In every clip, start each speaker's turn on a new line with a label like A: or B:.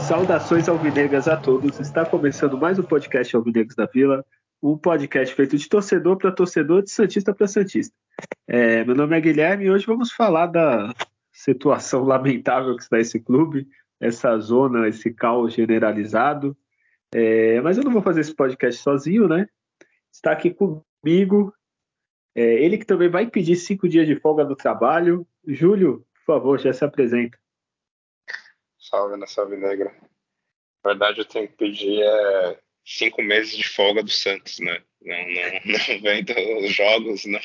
A: Saudações alvinegras a todos. Está começando mais um podcast Alvinegros da Vila, um podcast feito de torcedor para torcedor, de santista para santista. É, meu nome é Guilherme e hoje vamos falar da situação lamentável que está esse clube, essa zona, esse caos generalizado. É, mas eu não vou fazer esse podcast sozinho, né? Está aqui comigo é, ele que também vai pedir cinco dias de folga do trabalho. Júlio, por favor, já se apresenta.
B: Salve na Salve Negra. Na verdade, eu tenho que pedir é, cinco meses de folga do Santos, né? Não, não, não vendo jogos, não,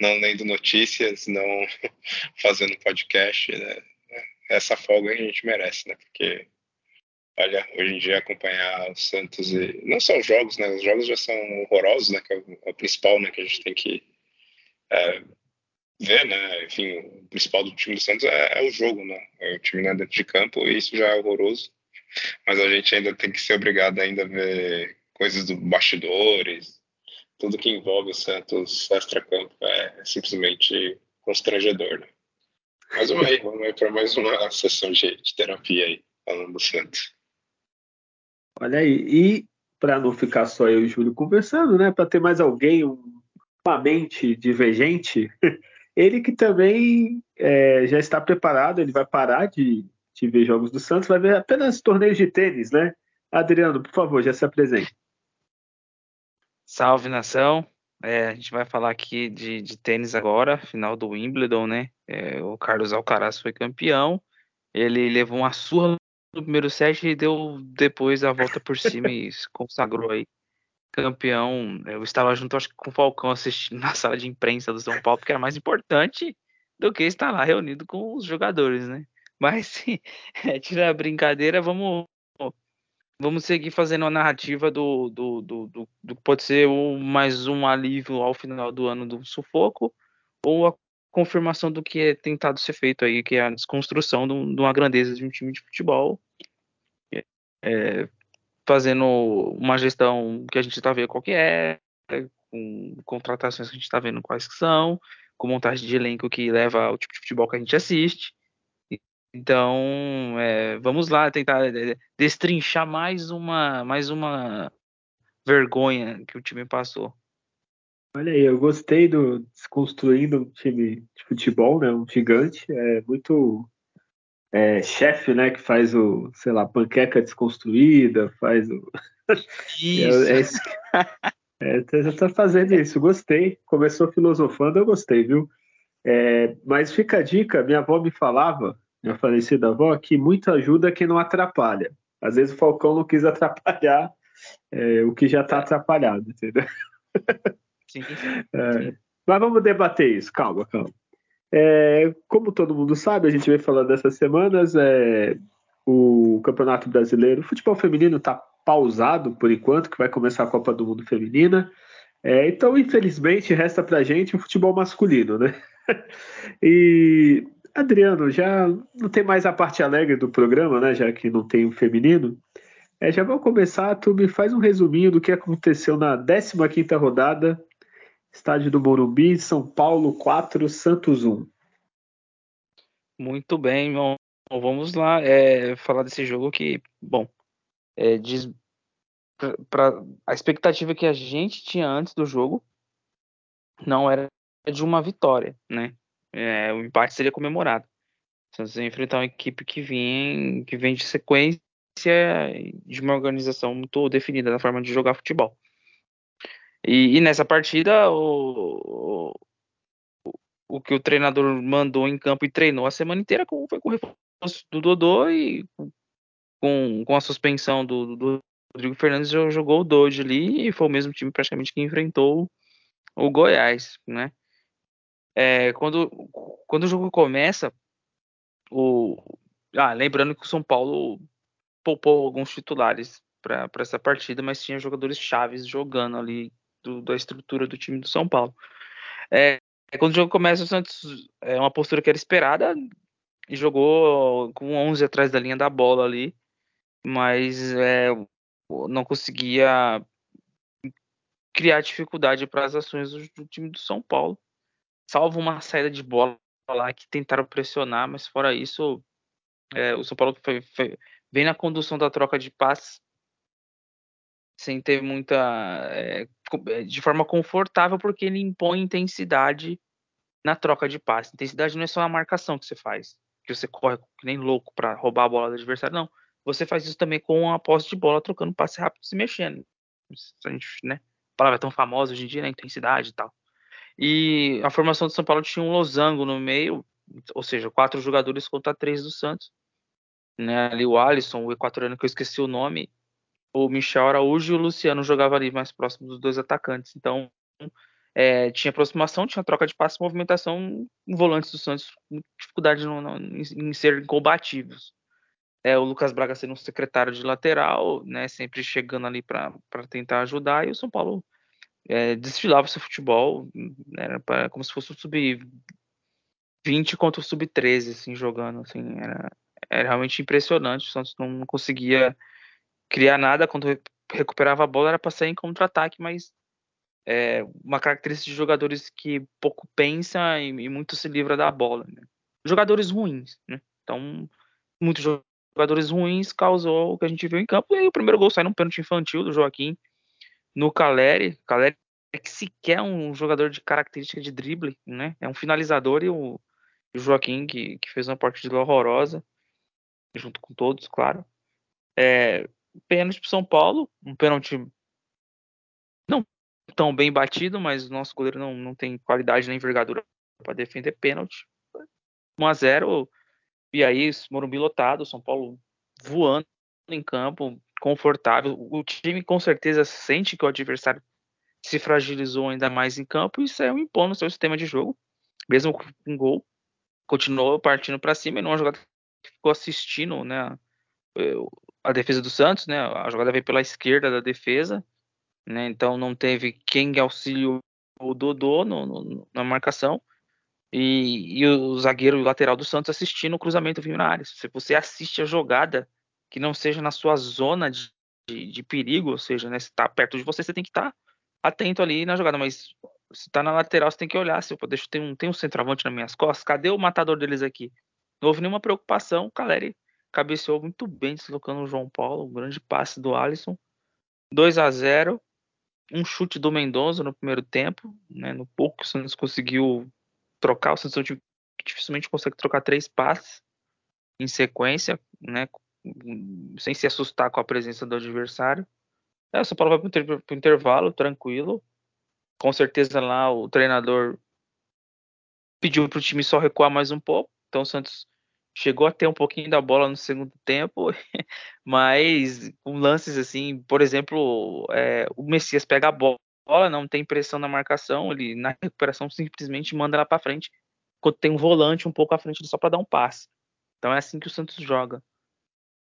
B: não lendo notícias, não fazendo podcast, né? Essa folga a gente merece, né? Porque, olha, hoje em dia acompanhar o Santos e não só os jogos, né? Os jogos já são horrorosos, né? Que é é o principal, né? Que a gente tem que é, ver, né? Enfim, o principal do time do Santos é, é o jogo, né? É o time né, dentro de campo e isso já é horroroso mas a gente ainda tem que ser obrigado ainda a ver coisas do bastidores, tudo que envolve o Santos extra-campo é simplesmente constrangedor, né? Mas vamos aí, vamos aí para mais uma sessão de, de, terapia aí, falando do Santos.
A: Olha aí, e para não ficar só eu e o Júlio conversando, né, para ter mais alguém, uma mente divergente, ele que também é, já está preparado, ele vai parar de de ver jogos do Santos, vai ver apenas torneios de tênis, né? Adriano, por favor, já se apresente.
C: Salve nação! É, a gente vai falar aqui de, de, tênis agora, final do Wimbledon, né? É, o Carlos Alcaraz foi campeão. Ele levou uma surra no primeiro set e deu depois a volta por cima e se consagrou aí campeão. Eu estava junto, acho que com o Falcão assistindo na sala de imprensa do São Paulo, porque era mais importante do que estar lá reunido com os jogadores, né? Mas é, tirar a brincadeira, vamos vamos seguir fazendo a narrativa do, do, do, do, do pode ser mais um alívio ao final do ano do sufoco, ou a confirmação do que é tentado ser feito aí, que é a desconstrução de, uma grandeza de um time de futebol, é, fazendo uma gestão que a gente está vendo qual que é, com contratações que a gente está vendo quais que são, com montagem de elenco que leva ao tipo de futebol que a gente assiste, então, é, vamos lá tentar é, destrinchar mais uma, mais uma vergonha que o time passou.
A: Olha aí, eu gostei do desconstruindo um time de futebol, né? Um gigante, é muito é, chefe, né? Que faz o, sei lá, panqueca desconstruída, faz o.
C: Isso.
A: é, é, já tá fazendo isso, gostei. Começou filosofando, eu gostei, viu? É, mas fica a dica, minha avó me falava minha falecida avó, que muito ajuda quem não atrapalha. Às vezes o Falcão não quis atrapalhar é, o que já está atrapalhado, entendeu?
C: Sim,
A: é, mas vamos debater isso, calma, calma. É, como todo mundo sabe, a gente vem falando dessas semanas, é, o Campeonato Brasileiro, o futebol feminino está pausado por enquanto, que vai começar a Copa do Mundo Feminina. É, então, infelizmente, resta pra gente o futebol masculino, né? e Adriano, já não tem mais a parte alegre do programa, né? Já que não tem o feminino. É, já vamos começar, tu me faz um resuminho do que aconteceu na 15ª rodada, estádio do Morumbi, São Paulo 4, Santos 1.
C: Muito bem, irmão. Vamos lá é, falar desse jogo que, bom, é, diz, a expectativa que a gente tinha antes do jogo não era de uma vitória, né? É, o empate seria comemorado. Santos ia enfrentar uma equipe que vem, que vem de sequência de uma organização muito definida na forma de jogar futebol. E, e nessa partida, o, o, o, que o treinador mandou em campo e treinou a semana inteira foi com o reforço do Dodô e com, com a suspensão do, do Rodrigo Fernandes jogou o Doide ali e foi o mesmo time praticamente que enfrentou o Goiás, né? É, quando, quando o jogo começa, o, ah, lembrando que o São Paulo poupou alguns titulares para essa partida, mas tinha jogadores chaves jogando ali do, da estrutura do time do São Paulo. É, quando o jogo começa, o Santos é uma postura que era esperada e jogou com 11 atrás da linha da bola ali, mas é, não conseguia criar dificuldade para as ações do, do, time do São Paulo, salvo uma saída de bola lá que tentaram pressionar, mas fora isso, é, o São Paulo foi, foi, vem na condução da troca de passes sem ter muita. É, de forma confortável, porque ele impõe intensidade na troca de passe. Intensidade não é só a marcação que você faz, que você corre que nem louco para roubar a bola do adversário, não. Você faz isso também com a posse de bola, trocando passe rápido se mexendo. A gente, né? A palavra é tão famosa hoje em dia, né? Intensidade e tal. E a formação do São Paulo tinha um losango no meio, ou seja, quatro jogadores contra três do Santos. Né? Ali o Alisson, o equatoriano que eu esqueci o nome, o Michel Araújo e o Luciano jogavam ali mais próximo dos dois atacantes. Então, é, tinha aproximação, tinha troca de passe, movimentação, volantes do Santos com dificuldade no, no, em, em ser combativos. É, o Lucas Braga sendo um secretário de lateral, né, sempre chegando ali para tentar ajudar, e o São Paulo é, desfilava seu futebol, era pra, como se fosse o sub-20 contra o sub-13, assim, jogando, assim, era, era realmente impressionante, o Santos não conseguia criar nada, quando recuperava a bola era para sair em contra-ataque, mas é uma característica de jogadores que pouco pensa e, e muito se livra da bola. Né? Jogadores ruins, né? Então, muitos jogadores ruins causou o que a gente viu em campo. E o primeiro gol sai num pênalti infantil do Joaquim no Caleri. Caleri é que sequer é um jogador de característica de drible, né? É um finalizador e o, o Joaquim, que, que fez uma partida horrorosa, junto com todos, claro. É, pênalti para São Paulo, um pênalti não tão bem batido, mas o nosso goleiro não, não tem qualidade nem envergadura para defender pênalti. 1 a 0 e aí Morumbi lotado, São Paulo voando em campo, confortável. O time com certeza sente que o adversário se fragilizou ainda mais em campo e saiu impondo seu sistema de jogo, mesmo com um gol. Continuou partindo para cima e não é uma jogada que ficou assistindo, né? A defesa do Santos, né? A jogada veio pela esquerda da defesa, né? Então não teve quem auxiliou o Dodô no, no, na marcação. E, e, o zagueiro e lateral do Santos assistindo o cruzamento vindo na área. Se você assiste a jogada que não seja na sua zona de, de, de perigo, ou seja, né, se está perto de você, você tem que estar tá atento ali na jogada. Mas se está na lateral, você tem que olhar. Se eu deixo, tem um, tem um centroavante nas minhas costas, cadê o matador deles aqui? Não houve nenhuma preocupação. O Caleri cabeceou muito bem, deslocando o João Paulo. Um grande passe do Alisson. 2 a 0 um chute do Mendonça no primeiro tempo, né, no pouco que o Santos conseguiu trocar, o Santos é dificilmente consegue trocar três passes em sequência, né, sem se assustar com a presença do adversário. É, o São Paulo vai para o intervalo, tranquilo. Com certeza lá o treinador pediu para o time só recuar mais um pouco. Então o Santos chegou a ter um pouquinho da bola no segundo tempo, mas com lances assim, por exemplo, é, o Messias pega a bola, não tem pressão na marcação, ele na recuperação simplesmente manda ela para frente, quando tem um volante um pouco à frente só para dar um passe. Então é assim que o Santos joga,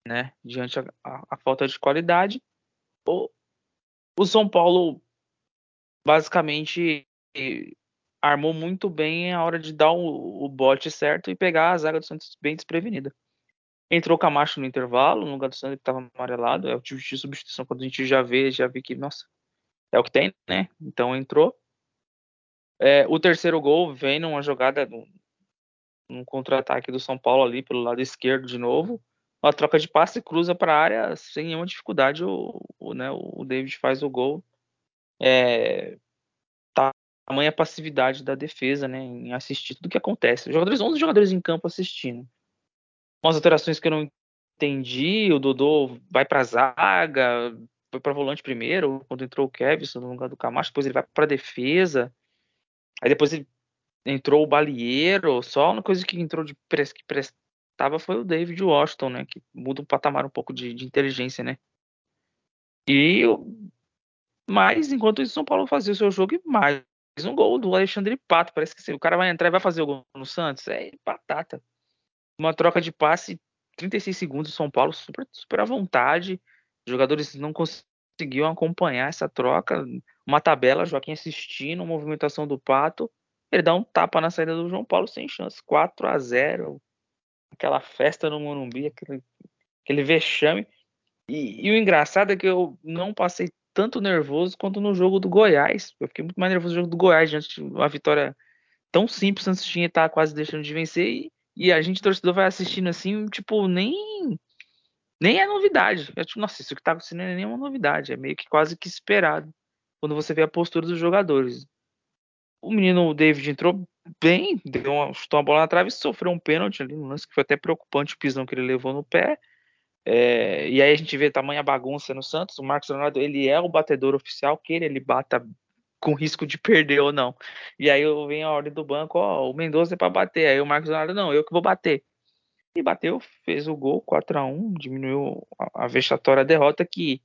C: né? Diante a, a, a falta de qualidade, o, o São Paulo basicamente armou muito bem a hora de dar o, o bote certo e pegar a zaga do Santos bem desprevenida. Entrou Camacho no intervalo, no lugar do Santos que estava amarelado, é o tipo de substituição quando a gente já vê, já vê que, nossa, é o que tem, né? Então entrou. É, o terceiro gol vem numa jogada, num, num contra-ataque do São Paulo ali pelo lado esquerdo de novo. Uma troca de passe cruza para a área sem nenhuma dificuldade. O, o, né, o David faz o gol. É, tamanha passividade da defesa, né, em assistir tudo que acontece. Os jogadores, 11 jogadores em campo assistindo. Umas alterações que eu não entendi, o Dodô vai para zaga, foi para volante primeiro, quando entrou o Kevson no lugar do Camacho, depois ele vai para defesa. Aí depois ele entrou o Balieiro, só uma coisa que entrou de que prestava foi o David Washington, né, que muda o patamar um pouco de, de inteligência, né? E mas enquanto isso São Paulo fazia o seu jogo e mais um gol do Alexandre Pato. Parece que assim, o cara vai entrar e vai fazer o gol no Santos. É batata. Uma troca de passe, 36 segundos, São Paulo super, super à vontade. Os jogadores não conseguiam acompanhar essa troca. Uma tabela, Joaquim assistindo, movimentação do Pato. Ele dá um tapa na saída do João Paulo sem chance. 4 a 0 Aquela festa no Morumbi, aquele, aquele vexame. E, e, o engraçado é que eu não passei tanto nervoso quanto no jogo do Goiás. Eu fiquei muito mais nervoso no jogo do Goiás, diante de uma vitória tão simples, antes tinha estar quase deixando de vencer. E, e, a gente, torcedor, vai assistindo assim, tipo, nem nem é novidade. É tipo, nossa, isso que tá acontecendo é nenhuma novidade. É meio que quase que esperado quando você vê a postura dos jogadores. O menino David entrou bem, deu uma, chutou uma bola na trave e sofreu um pênalti ali no lance que foi até preocupante o pisão que ele levou no pé. É, e aí a gente vê tamanha bagunça no Santos. O Marcos Leonardo ele é o batedor oficial, que ele, ele bata com risco de perder ou não. E aí venho a ordem do banco, ó, o Mendonça é para bater. Aí o Marcos Leonardo, não, eu que vou bater e bateu, fez o gol 4 a 1 diminuiu a, a vexatória derrota que,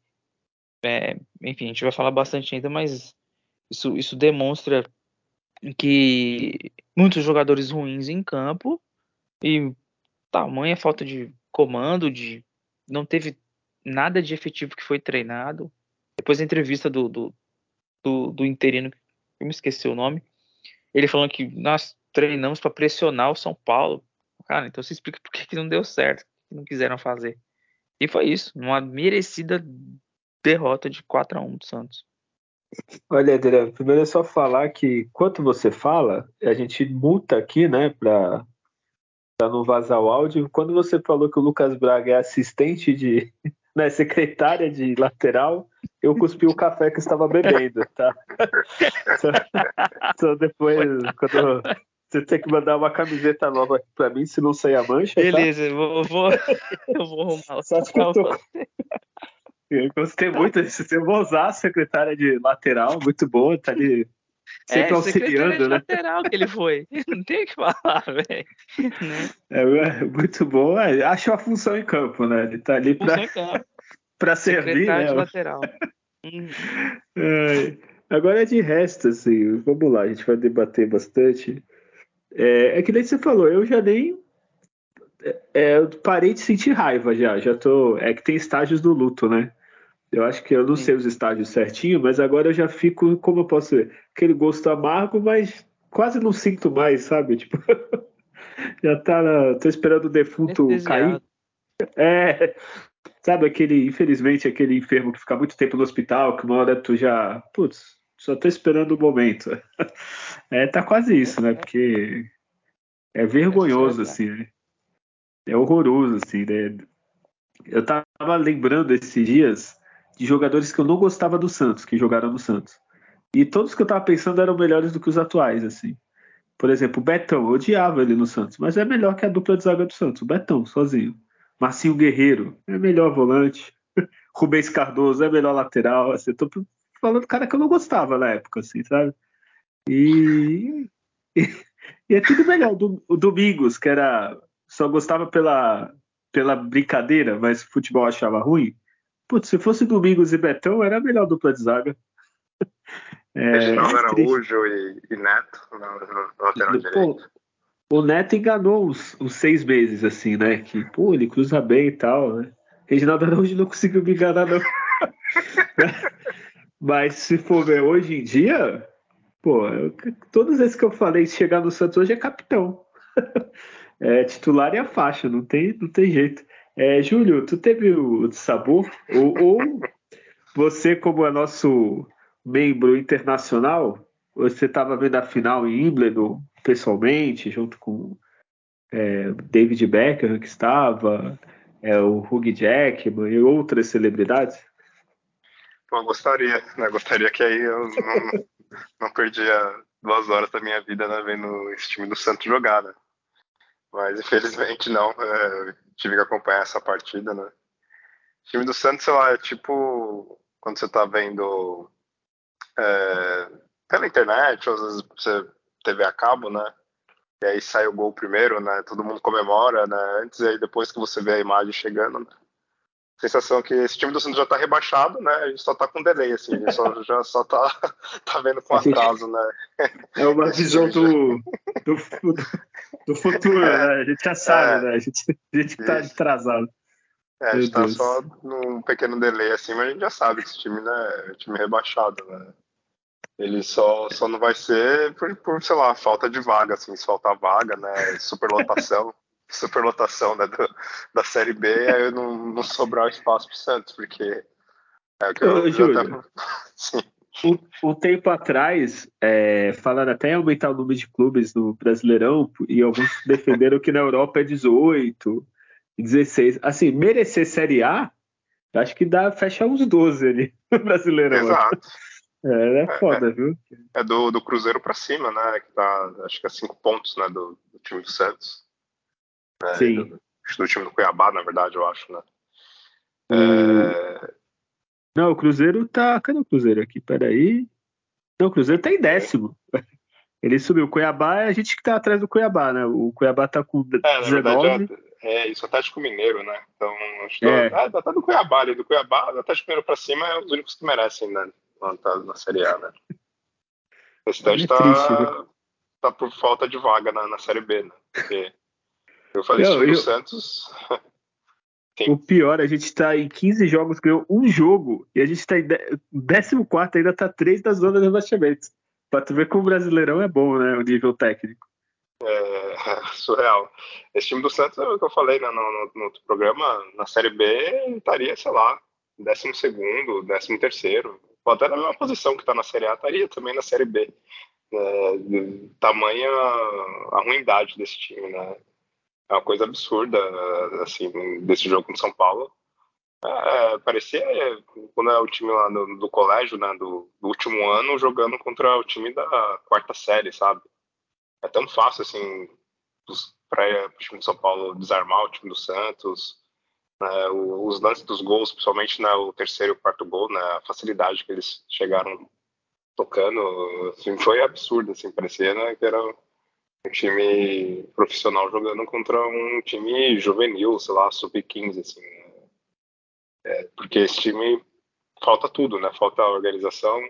C: é, enfim, a gente vai falar bastante ainda, mas isso, isso demonstra que muitos jogadores ruins em campo e tamanha falta de comando, de não teve nada de efetivo que foi treinado. Depois da entrevista do, do, do, do interino, eu me esqueci o nome, ele falando que nós treinamos para pressionar o São Paulo, Cara, então se explica por que, que não deu certo, que não quiseram fazer. E foi isso, uma merecida derrota de 4 a 1 do Santos.
A: Olha, Adriano, primeiro é só falar que quanto você fala, a gente multa aqui, né, para não vazar o áudio. Quando você falou que o Lucas Braga é assistente de, né, secretária de lateral, eu cuspi o café que estava bebendo, tá? Só, só depois, quando você tem que mandar uma camiseta nova pra mim, se não sair a mancha.
C: Tá? Beleza, tá? eu, vou, eu, vou, arrumar. Só que eu, tô...
A: eu gostei muito disso. Você vai usar a secretária de lateral, muito boa, tá ali sempre
C: é,
A: auxiliando, né?
C: lateral que ele foi. Não tem o que falar, velho.
A: Né? É, é, muito bom. É, acha uma função em campo, né? Ele tá ali pra, pra servir, né?
C: De lateral.
A: é, agora de resto, assim, vamos lá, a gente vai debater bastante. É, é que nem você falou, eu já nem. É, eu parei de sentir raiva já. Já tô. É que tem estágios do luto, né? Eu acho que eu não Sim. sei os estágios certinho, mas agora eu já fico, como eu posso ver, aquele gosto amargo, mas quase não sinto mais, sabe? Tipo, já tá. Na, tô esperando o defunto cair. É, sabe aquele, infelizmente, aquele enfermo que fica muito tempo no hospital, que uma hora tu já, putz, só tô esperando o momento. É, tá quase isso, né? Porque é vergonhoso, assim, né? É horroroso, assim, né? Eu tava lembrando esses dias de jogadores que eu não gostava do Santos, que jogaram no Santos. E todos que eu tava pensando eram melhores do que os atuais, assim. Por exemplo, o Betão, eu odiava ele no Santos, mas é melhor que a dupla de zaga do Santos. O Betão, sozinho. Marcinho Guerreiro, é melhor volante. Rubens Cardoso é melhor lateral. Assim, eu tô falando do cara que eu não gostava na época, assim, sabe? E, e, e é tudo melhor. O Domingos, que era só gostava pela, pela brincadeira, mas futebol achava ruim. Putz, se fosse Domingos e Betão, era a melhor dupla de zaga.
B: É, Reginaldo Araújo e, e Neto no, lateral direito.
A: O Neto enganou uns, uns, seis meses, assim, né? Que, pô, ele cruza bem e tal, né? Reginaldo Araújo não conseguiu me enganar, não. Mas se for ver hoje em dia, pô, eu, todas vezes que eu falei chegar no Santos hoje é capitão. é titular e a faixa, não tem, não tem jeito. É, Júlio, tu teve o sabor? Ou, ou você, como é nosso membro internacional, você estava vendo a final em Wimbledon pessoalmente, junto com é, David Beckham, que estava, é, o Hugh Jackman e outras celebridades?
B: Gostaria, né? Gostaria que aí eu não, não perdia duas horas da minha vida né, vendo esse time do Santos jogar, né? Mas infelizmente não, é, tive que acompanhar essa partida, né? O time do Santos, sei lá, é tipo quando você tá vendo é, pela internet, ou às vezes você TV a cabo, né? E aí sai o gol primeiro, né? Todo mundo comemora, né? Antes e aí depois que você vê a imagem chegando, né? Sensação que esse time do Santos já está rebaixado, né? A gente só está com delay, assim, a gente só, já só tá, tá vendo com atraso, né?
A: É uma visão do, do, do futuro, é, né? A gente já sabe, é, né? A gente, a gente tá atrasado.
B: É, a gente está só num pequeno delay, assim, mas a gente já sabe que esse time né, é um time rebaixado, né? Ele só, só não vai ser por, por, sei lá, falta de vaga, assim, se faltar vaga, né? Superlotação, superlotação né, do, da Série B, aí não, não sobrar espaço pro Santos, porque é o que eu,
A: Ô, Júlio, um, um, tempo atrás, é, falando até aumentar o número de clubes no Brasileirão, e alguns defenderam que na Europa é 18, 16. Assim, merecer Série A, acho que dá, fecha uns 12 ali no Brasileirão.
B: Exato.
A: É, é foda, é, viu?
B: É do, do Cruzeiro para cima, né? Que tá, acho que é cinco pontos, né? Do, do time do Santos.
A: É, Sim.
B: Do, time do Cuiabá, na verdade, eu acho, né?
A: É... Não, o Cruzeiro tá. Cadê o Cruzeiro aqui? Peraí. Não, o Cruzeiro tá em décimo. Ele subiu. O Cuiabá é a gente que tá atrás do Cuiabá, né? O Cuiabá tá com 19. É,
B: na verdade, é, é isso, Atlético Mineiro, né? Então, acho que é. é, tá do Cuiabá ali, do Cuiabá, do Atlético Mineiro pra cima é os únicos que merecem, né? Tá na Série A, né? A cidade é tá, triste, tá por falta de vaga na, na Série B, né? Porque eu falei isso do Santos.
A: O pior, a gente tá em 15 jogos, ganhou um jogo, e a gente tá em 14 ainda tá 3 da zona de rebaixamento. Pra tu ver como o Brasileirão é bom, né? O nível técnico.
B: É, surreal. Esse time do Santos, é o que eu falei né, no, no, no outro programa, na Série B estaria, sei lá, 12 segundo, 13 terceiro. Até na mesma posição que está na Série A, estaria também na Série B. É, tamanha a ruindade desse time, né? É uma coisa absurda, assim, desse jogo com São Paulo. É, é parecia quando é o time lá do, do colégio, né, do, do, último ano, jogando contra o time da quarta série, sabe? É tão fácil, assim, para o time de São Paulo desarmar o time do Santos. Né, os lances dos gols, principalmente né, o terceiro e o quarto gol, né, a facilidade que eles chegaram tocando, assim, foi absurdo, assim, parecia né, que era um time profissional jogando contra um time juvenil, sei lá, sub-15, assim. Né? É, porque esse time falta tudo, né? Falta organização,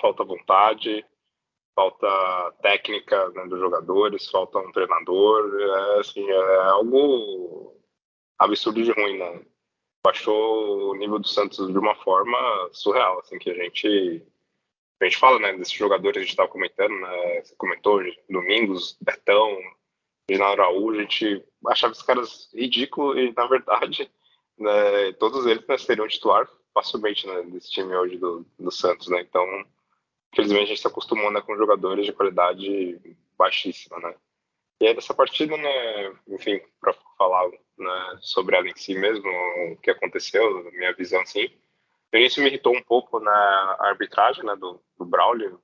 B: falta vontade, falta técnica né, dos jogadores, falta um treinador, é, assim, é algo absurdo de ruim, né? Baixou o nível do Santos de uma forma surreal, assim, que a gente a gente fala, né, desses jogadores que a gente estava comentando, né, você comentou, Domingos, Betão, Reginaldo Araújo, a gente achava esses caras ridículos e, na verdade, né, todos eles né, seriam titular facilmente né, desse time hoje do, do Santos, né, então, infelizmente, a gente se acostumou né, com jogadores de qualidade baixíssima, né. E aí, dessa partida, né, enfim, para falar né, sobre ela em si mesmo, o que aconteceu, minha visão, assim, início me irritou um pouco na arbitragem né, do, do Braulio,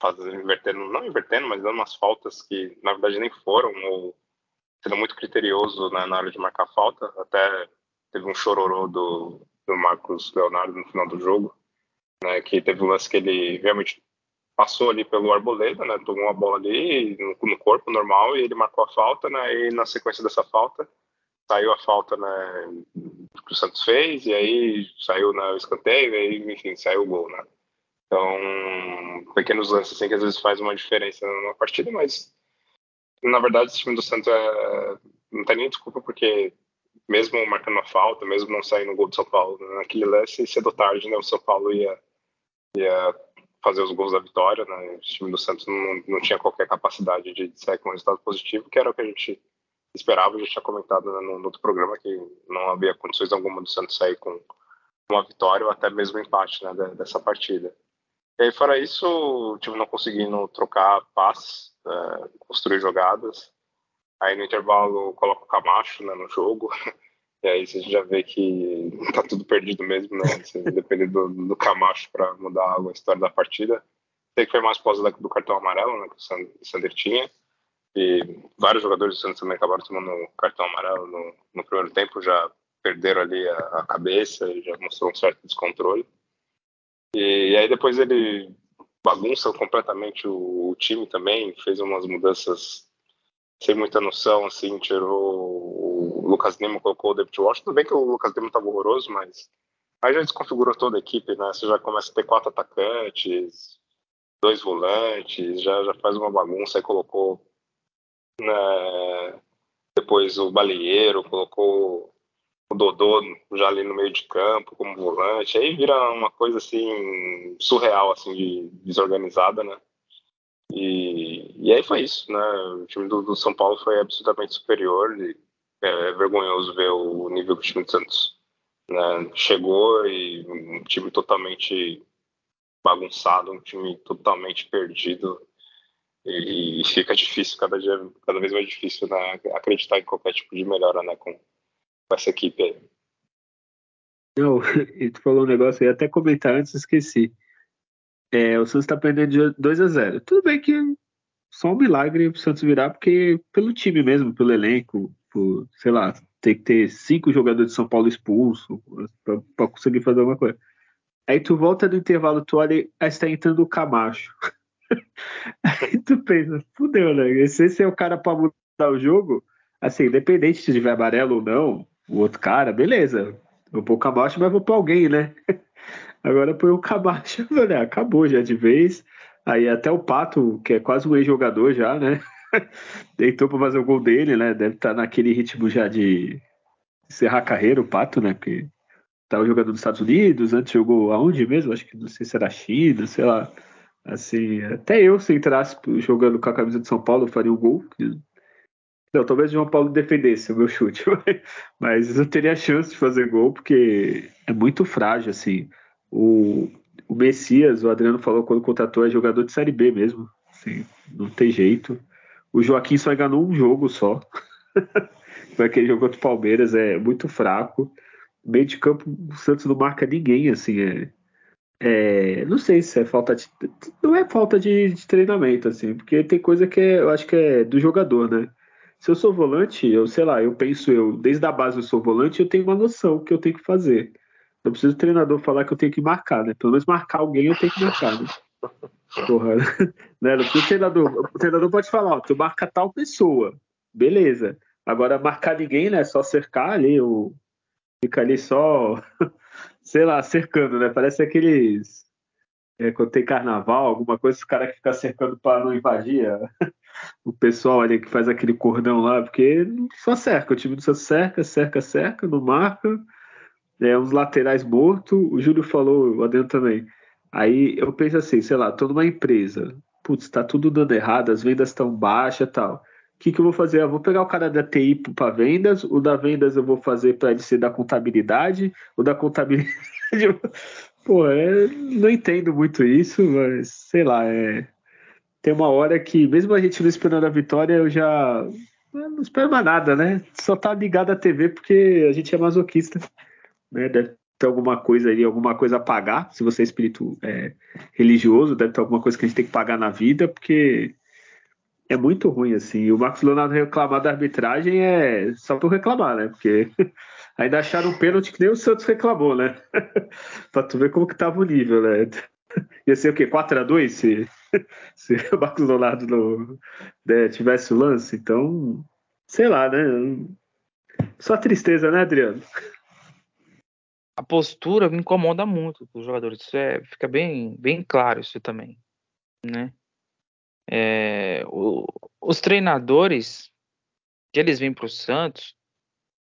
B: fazendo, invertendo, não invertendo, mas dando umas faltas que na verdade nem foram, ou sendo muito criterioso né, na hora de marcar falta. Até teve um chororô do, do Marcos Leonardo no final do jogo, né, que teve um lance que ele realmente passou ali pelo Arboleda, né, tomou uma bola ali no, no corpo normal e ele marcou a falta, né, e na sequência dessa falta saiu a falta né, que o Santos fez, e aí saiu no escanteio, e aí, enfim, saiu o gol, né? Então, pequenos lances assim que às vezes faz uma diferença na partida, mas na verdade esse time do Santos é, não tem nem desculpa, porque mesmo marcando a falta, mesmo não saindo o gol do São Paulo, né, naquele lance, cedo ou tarde, né, o São Paulo ia, ia fazer os gols da vitória, né? O time do Santos não, não tinha qualquer capacidade de sair com um resultado positivo, que era o que a gente esperava, já tinha comentado né, no, no, outro programa que não havia condições alguma do Santos sair com uma vitória ou até mesmo empate né, dessa partida. E aí, fora isso, o time não conseguindo trocar passes, é, construir jogadas. Aí no intervalo coloca o Camacho né, no jogo. E aí você já vê que tá tudo perdido mesmo, né? Depende do, do Camacho para mudar a história da partida. Sei que foi mais pós do cartão amarelo, né? Que o Sander tinha. E vários jogadores do Santos também acabaram tomando cartão amarelo no, no primeiro tempo, já perderam ali a, a cabeça, já mostrou um certo descontrole. E, e aí depois ele bagunça completamente o, o, time também, fez umas mudanças sem muita noção, assim, tirou o Lucas Lima, colocou o David Walsh. Tudo bem que o Lucas Lima estava horroroso, mas aí já desconfigurou toda a equipe, né? Você já começa a ter quatro atacantes, dois volantes, já, já faz uma bagunça, aí colocou né? Depois o Baleeiro colocou o Dodô já ali no meio de campo, como volante, aí vira uma coisa assim surreal, assim, de desorganizada, né? E, e aí foi isso, né? O time do, do São Paulo foi absolutamente superior e é, é vergonhoso ver o nível que o time do Santos né, chegou e um time totalmente bagunçado, um time totalmente perdido e, fica difícil cada dia, cada vez mais difícil né, acreditar em qualquer tipo de melhora né, com, com essa equipe aí.
A: Não, e tu falou um negócio aí, até comentar antes, esqueci. É, o Santos tá perdendo de 2 a 0 Tudo bem que só um milagre pro Santos virar, porque pelo time mesmo, pelo elenco, por, sei lá, ter que ter cinco jogadores de São Paulo expulso para conseguir fazer alguma coisa. Aí tu volta do intervalo, tu olha, aí está entrando o Camacho. aí tu pensa, fudeu, né? Se esse é o cara para mudar o jogo, assim, independente se tiver amarelo ou não, o outro cara, beleza. Vou pôr o Camacho, mas vou pôr alguém, né? Agora põe o Camacho, né? acabou já de vez. Aí até o Pato, que é quase um ex-jogador já, né? Deitou para fazer o gol dele, né? Deve estar tá naquele ritmo já de encerrar a carreira, o Pato, né? Porque estava jogando nos Estados Unidos, antes jogou aonde mesmo? Acho que não sei se era China, sei lá. Assim, até eu, se entrasse jogando com a camisa de São Paulo, faria um gol. Não, talvez o João Paulo defendesse o meu chute, mas eu teria chance de fazer gol, porque é muito frágil, assim. O, o Messias, o Adriano falou quando contratou, é jogador de Série B mesmo. Assim, não tem jeito. O Joaquim só enganou um jogo só. Foi aquele jogo contra o Palmeiras, é muito fraco. Meio de campo, o Santos não marca ninguém, assim. É, é, não sei se é falta de. Não é falta de, de, treinamento, assim, porque tem coisa que é, eu acho que é do jogador, né? Se eu sou volante, eu sei lá, eu penso eu, desde a base eu sou volante, eu tenho uma noção que eu tenho que fazer. Não preciso do treinador falar que eu tenho que marcar, né? Pelo menos marcar alguém eu tenho que marcar, né? Porra, né? Não o treinador. O treinador pode falar, ó, tu marca tal pessoa. Beleza. Agora marcar ninguém, né? Só cercar ali, o. Fica ali só, sei lá, cercando, né? Parece aqueles. É, quando tem carnaval, alguma coisa, os caras que ficam cercando para não invadir o pessoal ali que faz aquele cordão lá, porque só cerca, o time do Santos cerca, cerca, cerca, não marca, é, uns laterais mortos, o Júlio falou, o Adriano também, Aí eu penso assim, sei lá, tô numa empresa, putz, tá tudo dando errado, as vendas estão baixas tal. Que, que eu vou fazer? Eu vou pegar o cara da TI para vendas, o da vendas eu vou fazer para ele ser da contabilidade, o da contabilidade. Pô, é, não entendo muito isso, mas sei lá, é, tem uma hora que, mesmo a gente não esperando a vitória, eu já eu não espero mais nada, né? Só tá ligado à TV porque a gente é masoquista, né? Deve ter alguma coisa ali, alguma coisa a pagar. Se você é espírito é, religioso, deve ter alguma coisa que a gente tem que pagar na vida, porque é muito ruim, assim. O Marcos Leonardo reclamar da arbitragem é só por reclamar, né? Porque ainda acharam um pênalti que nem o Santos reclamou, né? pra tu ver como que tava o nível, né? Ia ser o quê? 4x2 se, se o Marcos Leonardo não, né, tivesse o lance? Então, sei lá, né? Só tristeza, né, Adriano?
C: a postura me incomoda muito dos jogadores. Isso é, fica bem, bem claro isso também, né? É, o, os treinadores que eles vêm para o Santos,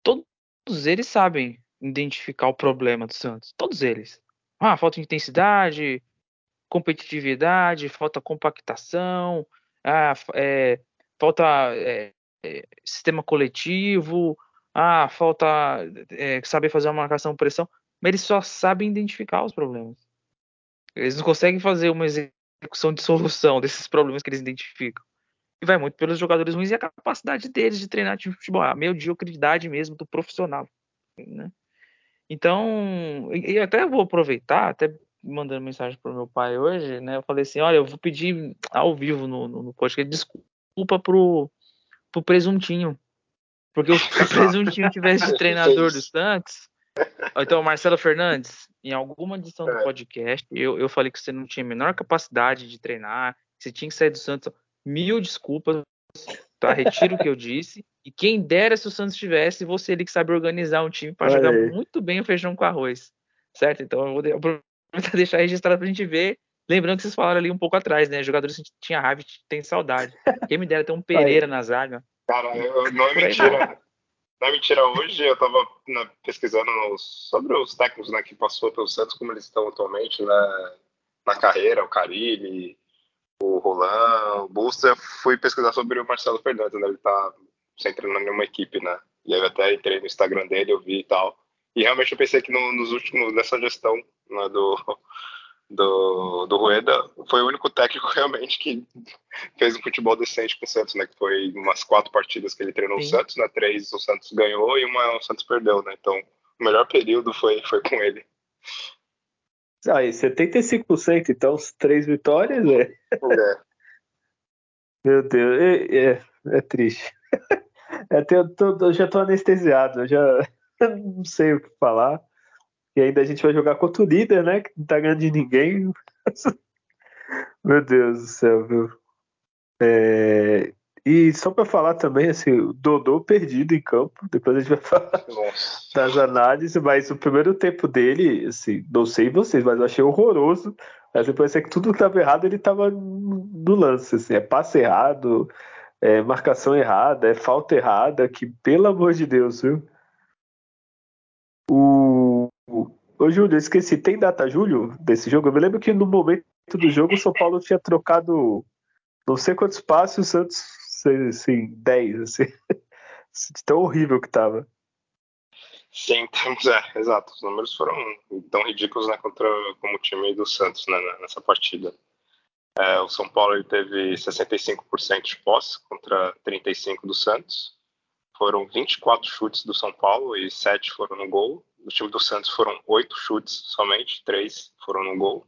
C: todos eles sabem identificar o problema do Santos, todos eles. Ah, falta de intensidade, competitividade, falta compactação, ah, é, falta é, é, sistema coletivo, ah, falta é, saber fazer uma marcação pressão mas eles só sabem identificar os problemas. Eles não conseguem fazer uma execução de solução desses problemas que eles identificam. E vai muito pelos jogadores ruins e a capacidade deles de treinar time de futebol, a mediocridade mesmo do profissional. Né? Então, e até vou aproveitar, até mandando mensagem para o meu pai hoje, né? Eu falei assim: olha, eu vou pedir ao vivo no, no, no podcast desculpa pro, pro presuntinho. Porque se o presuntinho tivesse treinador do Santos, então, Marcelo Fernandes, em alguma edição do é. podcast, eu, eu falei que você não tinha a menor capacidade de treinar, que você tinha que sair do Santos. Mil desculpas, tá? Retiro o que eu disse. E quem dera se o Santos tivesse, você ali que sabe organizar um time para jogar muito bem o feijão com arroz. Certo? Então, eu vou aproveitar deixar registrado pra gente ver. Lembrando que vocês falaram ali um pouco atrás, né? Jogadores que tinha raiva tem saudade. Quem me dera ter um Pereira na zaga.
B: Cara, eu, não é mentira. Não é mentira, hoje eu tava né, pesquisando sobre os técnicos né, que passou pelo Santos, como eles estão atualmente né, na carreira, o Carilli, o Roland, o Busta. Fui pesquisar sobre o Marcelo Fernandes, né, ele tá sem treinar nenhuma equipe, né? E aí eu até entrei no Instagram dele, eu vi e tal. E realmente eu pensei que no, nos últimos, nessa gestão né, do, do, do Rueda, foi o único técnico realmente que fez um futebol decente com o Santos, né? Que foi umas quatro partidas que ele treinou Sim. o Santos, né? Três o Santos ganhou e uma o Santos perdeu, né? Então, o melhor período foi, foi com ele.
A: Aí, 75%, então, três vitórias, né? É. Meu Deus, é, é, é triste. É, eu, tô, eu já tô anestesiado, eu já não sei o que falar. E ainda a gente vai jogar contra o líder, né? Que não tá ganhando de ninguém. Meu Deus do céu, viu? É... E só para falar também, assim, o Dodô perdido em campo, depois a gente vai falar Nossa. das análises, mas o primeiro tempo dele, assim, não sei vocês, mas eu achei horroroso. Mas depois que tudo estava errado, ele estava no lance, assim, é passe errado, é marcação errada, é falta errada, que pelo amor de Deus, viu? O, Ô, Júlio, esqueci, tem data julho desse jogo? Eu me lembro que no momento do jogo o São Paulo tinha trocado não sei quantos passos o Santos, assim, 10, assim. Tão horrível que tava.
B: Sim, temos, é, exato. Os números foram tão ridículos né, contra como o time do Santos né, nessa partida. É, o São Paulo ele teve 65% de posse contra 35% do Santos. Foram 24 chutes do São Paulo e 7 foram no gol do time do Santos foram oito chutes somente, três foram no gol.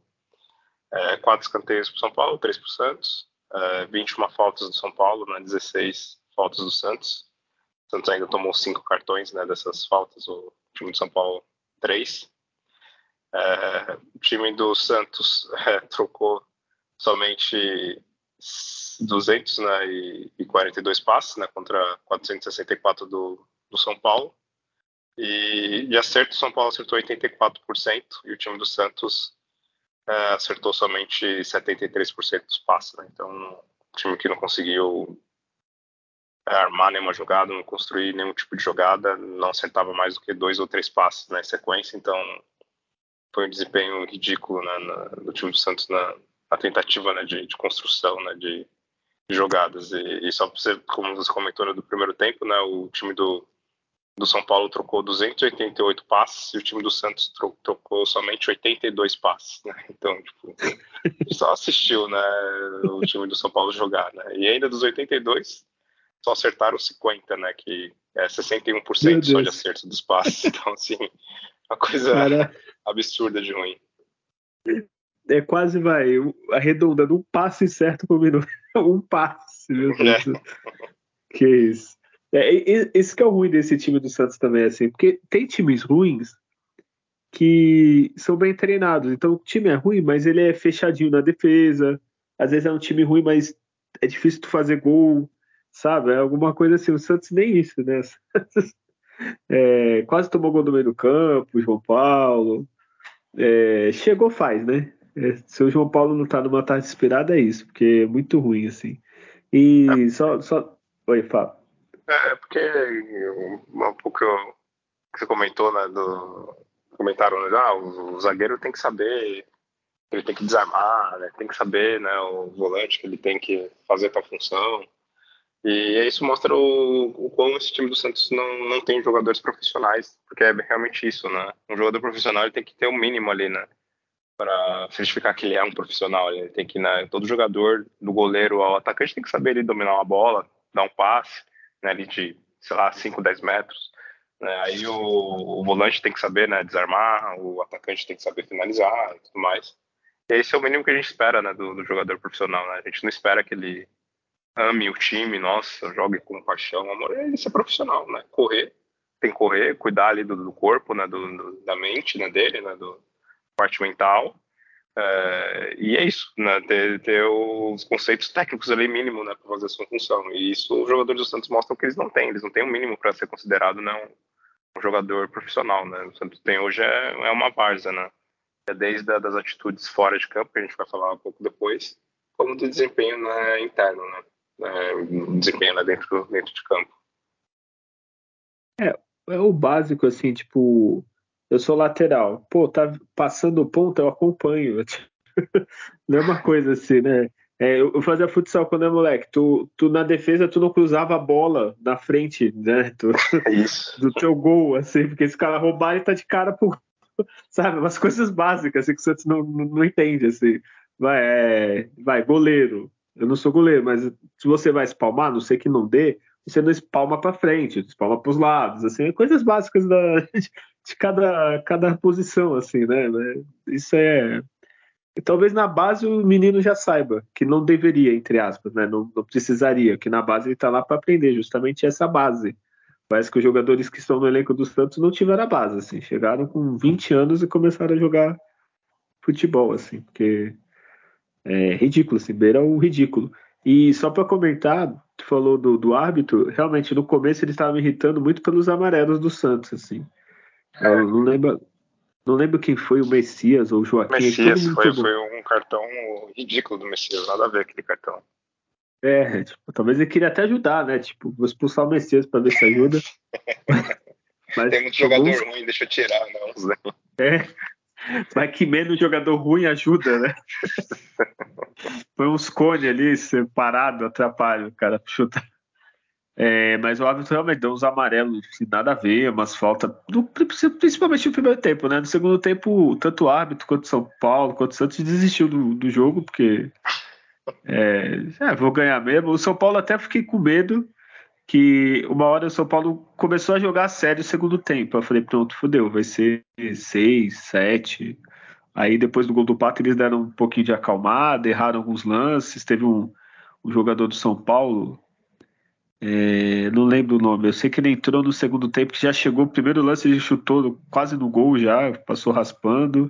B: É, quatro escanteios para São Paulo, três para o Santos. É, 21 faltas do São Paulo, né, 16 faltas do Santos. O Santos ainda tomou cinco cartões né, dessas faltas, o time do São Paulo, três. É, o time do Santos é, trocou somente 242 né, passes né, contra 464 do, do São Paulo. E acerto, São Paulo acertou 84% e o time do Santos é, acertou somente 73% dos passes. Né? Então, um time que não conseguiu é, armar nenhuma jogada, não construir nenhum tipo de jogada, não acertava mais do que dois ou três passes na sequência. Então, foi um desempenho ridículo né, na, do time do Santos na, na tentativa né, de, de, construção né, de, de jogadas. E, e só para você, como você comentou no né, primeiro tempo, né, o time do do São Paulo trocou 288 passes e o time do Santos tro trocou somente 82 passes, né? Então, tipo, só assistiu, né, o time do São Paulo jogar, né? E ainda dos 82, só acertaram 50, né, que é 61% só de acerto dos passes. Então, assim, uma coisa Cara... absurda de ruim.
A: É quase, vai, arredondando um passe certo por minuto. um passe, meu Deus. É. Que isso. É, esse que é o ruim desse time do Santos também, assim, porque tem times ruins que são bem treinados. Então o time é ruim, mas ele é fechadinho na defesa. Às vezes é um time ruim, mas é difícil tu fazer gol, sabe? É alguma coisa assim. O Santos nem isso, né? É, quase tomou gol no meio do campo, o João Paulo. É, chegou, faz, né? É, se o João Paulo não tá numa tarde inspirada, é isso, porque é muito ruim, assim. E só. só... Oi, Fábio.
B: É, porque um pouco que você comentou, né, do, comentaram, né, ah, o, o, zagueiro tem que saber, ele tem que desarmar, né, tem que saber, né, o volante que ele tem que fazer tal função. E isso mostra o, o quão esse time do Santos não, não tem jogadores profissionais, porque é realmente isso, né? Um jogador profissional ele tem que ter o um mínimo ali, né? Para certificar que ele é um profissional. Ele tem que, né, todo jogador, do goleiro ao atacante, tem que saber ele dominar uma bola, dar um passe, né, ali de, sei lá, 5, 10 metros. Né, aí o, o, volante tem que saber né, desarmar, o atacante tem que saber finalizar e tudo mais. E esse é o mínimo que a gente espera né, do, do jogador profissional. Né? A gente não espera que ele ame o time, nossa, jogue com paixão, amor. É ele ser profissional, né? Correr, tem que correr, cuidar ali do, do corpo, né, do, do, da mente né, dele, né, do parte mental é, e é isso, né? ter, ter, os conceitos técnicos ali mínimo né, para fazer a sua função. E isso os jogadores do Santos mostram que eles não têm, eles não têm o um mínimo para ser considerado né, um, jogador profissional. Né? O Santos tem hoje é, é uma várzea, né? É desde a, das atitudes fora de campo, que a gente vai falar um pouco depois, como do desempenho né, interno, né? É, desempenho né, dentro, dentro de campo.
A: É, é o básico, assim, tipo, eu sou lateral. Pô, tá passando ponta, eu acompanho. Não é uma coisa assim, né? É, eu fazia futsal quando era moleque. Tu, tu na defesa tu não cruzava a bola na frente, né? Tu,
B: Isso.
A: do teu gol, assim, porque esse cara roubar ele tá de cara pro. Sabe, umas coisas básicas assim, que o Santos não, não, não entende, assim. Vai, é, vai, goleiro. Eu não sou goleiro, mas se você vai espalmar, não sei que não dê, você não espalma para frente, espalma para os lados, assim, coisas básicas da, de cada, cada posição, assim, né? Isso é talvez na base o menino já saiba que não deveria, entre aspas, né? não, não precisaria, que na base ele está lá para aprender justamente essa base. Parece que os jogadores que estão no elenco do Santos não tiveram a base, assim, chegaram com 20 anos e começaram a jogar futebol, assim, porque é ridículo, assim, beira o ridículo. E só para comentar, tu falou do, do árbitro, realmente no começo ele estava me irritando muito pelos amarelos do Santos, assim. Eu não lembro, não lembro quem foi o Messias ou o Joaquim.
B: Messias foi, foi um cartão ridículo do Messias, nada a ver aquele cartão.
A: É, tipo, talvez ele queria até ajudar, né? Tipo, vou expulsar o Messias pra ver se ajuda.
B: Mas, Tem muito jogador alguns... ruim, deixa eu tirar, não. Né?
A: É. Mas que menos jogador ruim ajuda, né? Foi uns cones ali separado, atrapalha o cara chutar. É, mas o árbitro realmente deu uns amarelos, assim, nada a ver, umas faltas, principalmente no primeiro tempo, né? No segundo tempo, tanto o árbitro quanto São Paulo, quanto o Santos desistiu do, do jogo, porque é, é, vou ganhar mesmo. O São Paulo até fiquei com medo que uma hora o São Paulo começou a jogar sério no segundo tempo. Eu falei, pronto, fodeu, vai ser seis, sete. Aí depois do gol do Pato eles deram um pouquinho de acalmada, erraram alguns lances. Teve um, um jogador do São Paulo, é, não lembro o nome. Eu sei que ele entrou no segundo tempo, que já chegou o primeiro lance, ele chutou quase no gol já, passou raspando.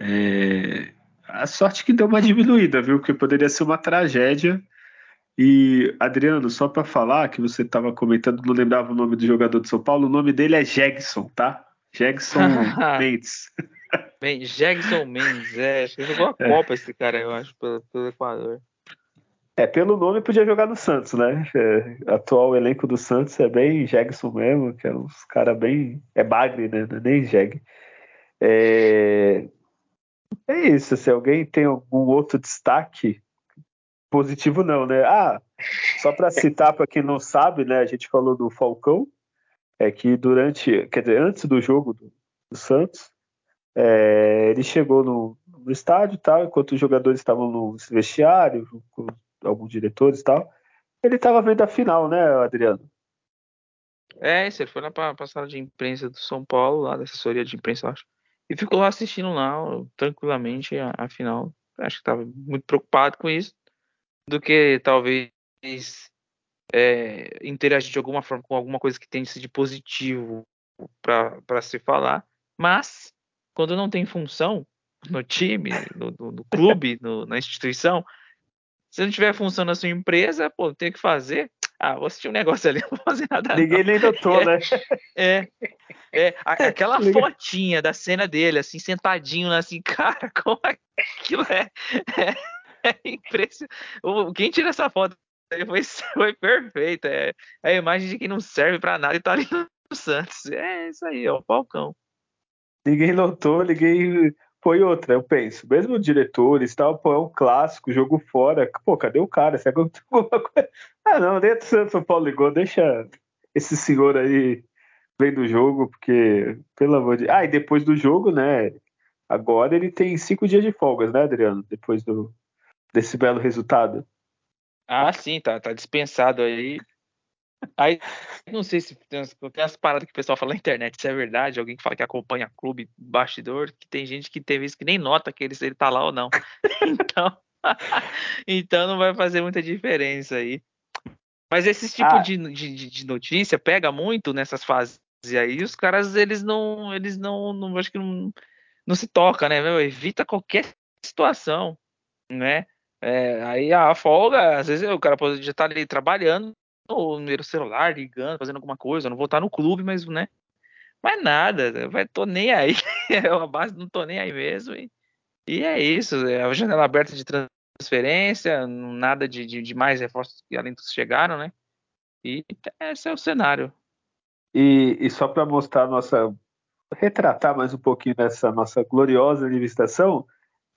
A: É, a sorte que deu uma diminuída, viu? Porque poderia ser uma tragédia. E, Adriano, só para falar que você estava comentando, não lembrava o nome do jogador de São Paulo, o nome dele é Jegson, tá? Jegson Mendes.
C: Bem, Jegson Mendes, é, jogou a é. Copa esse cara, eu acho, pelo, pelo Equador.
A: É, pelo nome podia jogar no Santos, né? É, atual elenco do Santos é bem Jegson mesmo, que é uns caras bem. É Bagre, né? É nem Jeg. É... é isso, se alguém tem algum outro destaque, positivo não, né? Ah, só para citar para quem não sabe, né? A gente falou do Falcão, é que durante, quer dizer, antes do jogo do, do Santos, é, ele chegou no, no estádio tal, enquanto os jogadores estavam no vestiário, alguns diretores e tal. Ele estava vendo a final, né, Adriano?
C: É, isso, ele foi lá para a sala de imprensa do São Paulo, lá da assessoria de imprensa, eu acho. E ficou lá assistindo lá, tranquilamente, a, a final. Acho que estava muito preocupado com isso, do que talvez é, interagir de alguma forma com alguma coisa que tenha de positivo para se falar. Mas, quando não tem função no time, no, no, no clube, no, na instituição, se não tiver função na sua empresa, pô, tem que fazer. Ah, vou assistir um negócio ali, não vou fazer nada.
A: Ninguém nem notou,
C: é,
A: né?
C: É. É, aquela fotinha da cena dele, assim, sentadinho lá, assim, cara, como aquilo é, é, é impressionante. Quem tira essa foto foi, foi perfeita. É, é a imagem de quem não serve para nada e tá ali no Santos. É isso aí, ó, o Falcão.
A: Ninguém notou, ninguém foi outra, eu penso. Mesmo diretores tal, pô, é um clássico, jogo fora. Pô, cadê o cara? Será que eu alguma coisa? Ah, não, dentro do São Paulo ligou, deixa esse senhor aí vendo o jogo, porque, pelo amor de. Ah, e depois do jogo, né? Agora ele tem cinco dias de folgas, né, Adriano? Depois do, desse belo resultado.
C: Ah, sim, tá, tá dispensado aí. Aí, não sei se tem, tem as paradas que o pessoal fala na internet, se é verdade, alguém que fala que acompanha clube, bastidor, que tem gente que tem vezes que nem nota que ele, se ele tá lá ou não. Então, então não vai fazer muita diferença aí. Mas esse tipo ah. de, de, de, notícia pega muito nessas fases aí, os caras, eles não, eles não, não acho que não, não se toca, né, meu? Evita qualquer situação, né? É, aí a folga, às vezes o cara pode estar ali trabalhando, no celular, ligando, fazendo alguma coisa, não vou estar no clube, mas, né? Mas nada, vai, tô nem aí. é uma base, não tô nem aí mesmo. E, e é isso, é a janela aberta de transferência, nada de, de, de mais reforços que além dos chegaram, né? E esse é o cenário.
A: E, e só para mostrar nossa. retratar mais um pouquinho dessa nossa gloriosa administração,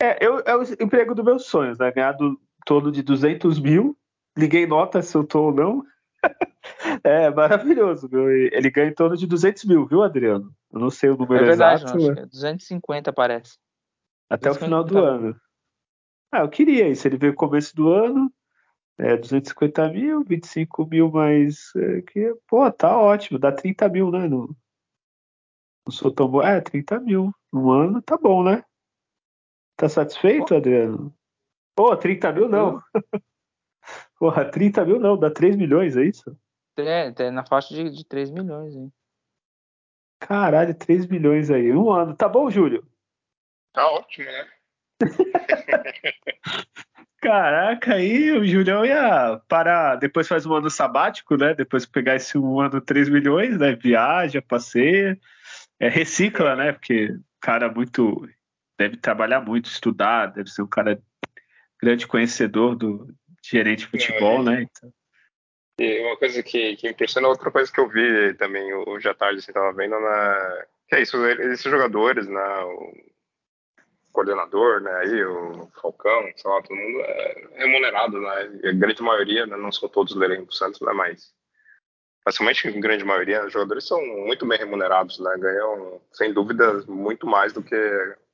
A: é, eu, é o emprego dos meus sonhos, né? Ganhar do, todo de 200 mil, ninguém nota se eu tô ou não. é maravilhoso, viu? Ele ganha em torno de 200 mil, viu, Adriano? Eu não sei o número
C: é verdade,
A: exato.
C: Não, é 250 parece.
A: Até 250 o final do ano. Ah, eu queria isso. Ele veio no começo do ano, é, 250 mil, 25 mil mais. É, que, pô, tá ótimo, dá 30 mil, né? No, não sou tão bom. É, 30 mil no ano, tá bom, né? Tá satisfeito, Adriano? Pô, 30 mil não. Porra, 30 mil não, dá 3 milhões, é isso?
C: É, é na faixa de, de 3 milhões, hein?
A: Caralho, 3 milhões aí. Um ano. Tá bom, Júlio?
B: Tá ótimo, né?
A: Caraca, aí o Julião ia parar, depois faz um ano sabático, né? Depois pegar esse um ano 3 milhões, né? Viaja, passeia, é, recicla, né? Porque o cara muito deve trabalhar muito, estudar, deve ser um cara grande conhecedor do gerente de futebol, é, né? Então.
B: E uma coisa que, que impressiona, outra coisa que eu vi também hoje à tarde, assim, tava vendo na. Que é isso, esses jogadores, né? O coordenador, né, aí, o Falcão, sei lá, todo mundo é remunerado, né, a grande maioria, né, não são todos lerem pro Santos, né, mas facilmente a grande maioria, os jogadores são muito bem remunerados, né, ganham, sem dúvida, muito mais do que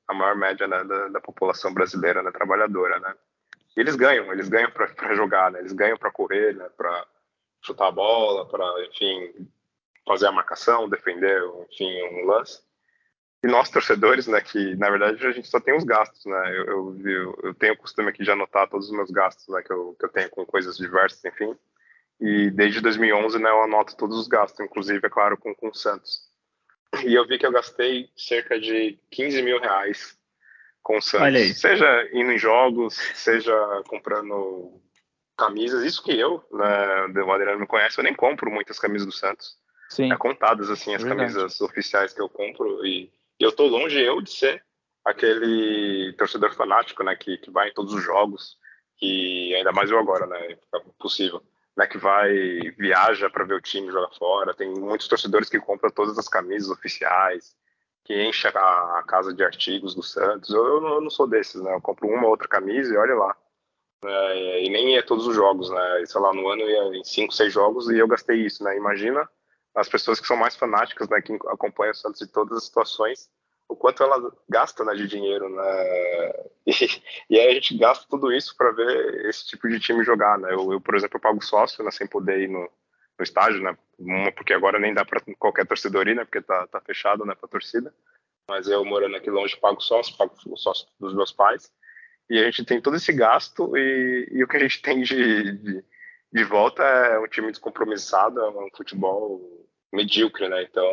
B: a maior média né, da, da, população brasileira, né, trabalhadora, né. Eles ganham, eles ganham para jogar, né, eles ganham para correr, né, para chutar a bola, para, enfim, fazer a marcação, defender, enfim, um lance. E nós, torcedores, né, que na verdade a gente só tem os gastos, né? Eu, eu, eu tenho o costume aqui de anotar todos os meus gastos, né, que eu, que eu tenho com coisas diversas, enfim. E desde 2011, né, eu anoto todos os gastos, inclusive, é claro, com, com o Santos. E eu vi que eu gastei cerca de 15 mil reais com o Santos. Seja indo em jogos, seja comprando camisas. Isso que eu, né, o Adriano me conhece, eu nem compro muitas camisas do Santos. Sim. É contadas, assim, as Verdade. camisas oficiais que eu compro e e eu tô longe eu de ser aquele torcedor fanático, né, que, que vai em todos os jogos, que ainda mais eu agora, né, é possível, né, que vai viaja para ver o time jogar fora. Tem muitos torcedores que compram todas as camisas oficiais, que enchem a, casa de artigos do Santos. Eu, eu, não, sou desses, né? Eu compro uma outra camisa e olha lá. É, e nem ia todos os jogos, né? Sei lá, no ano ia em cinco, seis jogos e eu gastei isso, né? Imagina as pessoas que são mais fanáticas, né, que acompanham o Santos em todas as situações, o quanto ela gasta né, de dinheiro, né? E, e aí a gente gasta tudo isso para ver esse tipo de time jogar, né? Eu, eu, por exemplo, eu pago sócio, né, sem poder ir no, no estádio, né? Uma porque agora nem dá para qualquer torcedor ir, né? Porque tá, tá fechado, né, para torcida. Mas eu morando aqui longe pago sócio, pago o sócio dos meus pais. E a gente tem todo esse gasto e, e o que a gente tem de, de, de volta é um time descompromissado, é um futebol medíocre, né? Então,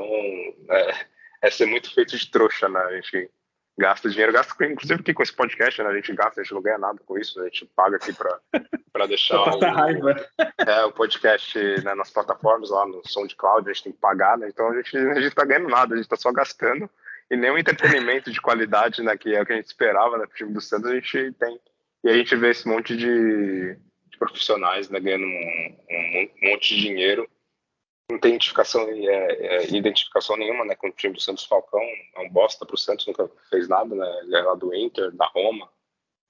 B: é, é, ser muito feito de trouxa, né? A gente gasta dinheiro, gasta, inclusive aqui com esse podcast, né? A gente gasta, a gente não ganha nada com isso, a gente paga aqui para deixar o. É, o podcast né, nas plataformas, lá no SoundCloud, a gente tem que pagar, né? Então a gente, a gente tá ganhando nada, a gente tá só gastando e nenhum entretenimento de qualidade, né? Que é o que a gente esperava, né? Pro time do Santos, a gente tem. E a gente vê esse monte de, de profissionais, né? Ganhando um, um, um monte de dinheiro não tem identificação, é, é, identificação nenhuma né, com o time do Santos Falcão. É um bosta pro Santos, nunca fez nada, né? Ele é lá do Inter, da Roma,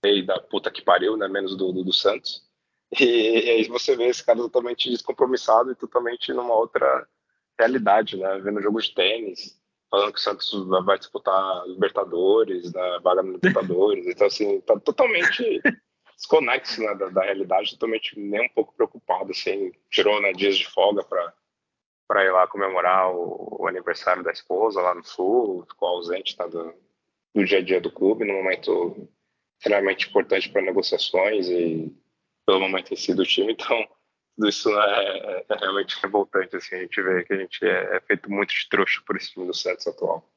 B: e da puta que pariu, né? Menos do, do, do Santos. E, e, aí você vê esse cara totalmente descompromissado e totalmente numa outra realidade, né? Vendo jogo de tênis, falando que o Santos vai disputar Libertadores, né, vaga no Libertadores. Então, assim, tá totalmente desconexo né, da, da, realidade, totalmente nem um pouco preocupado, assim, tirou né, dias de folga para para ir lá comemorar o, o, aniversário da esposa lá no sul, ficou ausente tá, do, do dia a dia do clube, num momento extremamente importante para negociações e pelo momento em si do time, então tudo isso é, é, realmente revoltante, assim, a gente vê que a gente é, é, feito muito de trouxa por esse time do Santos atual.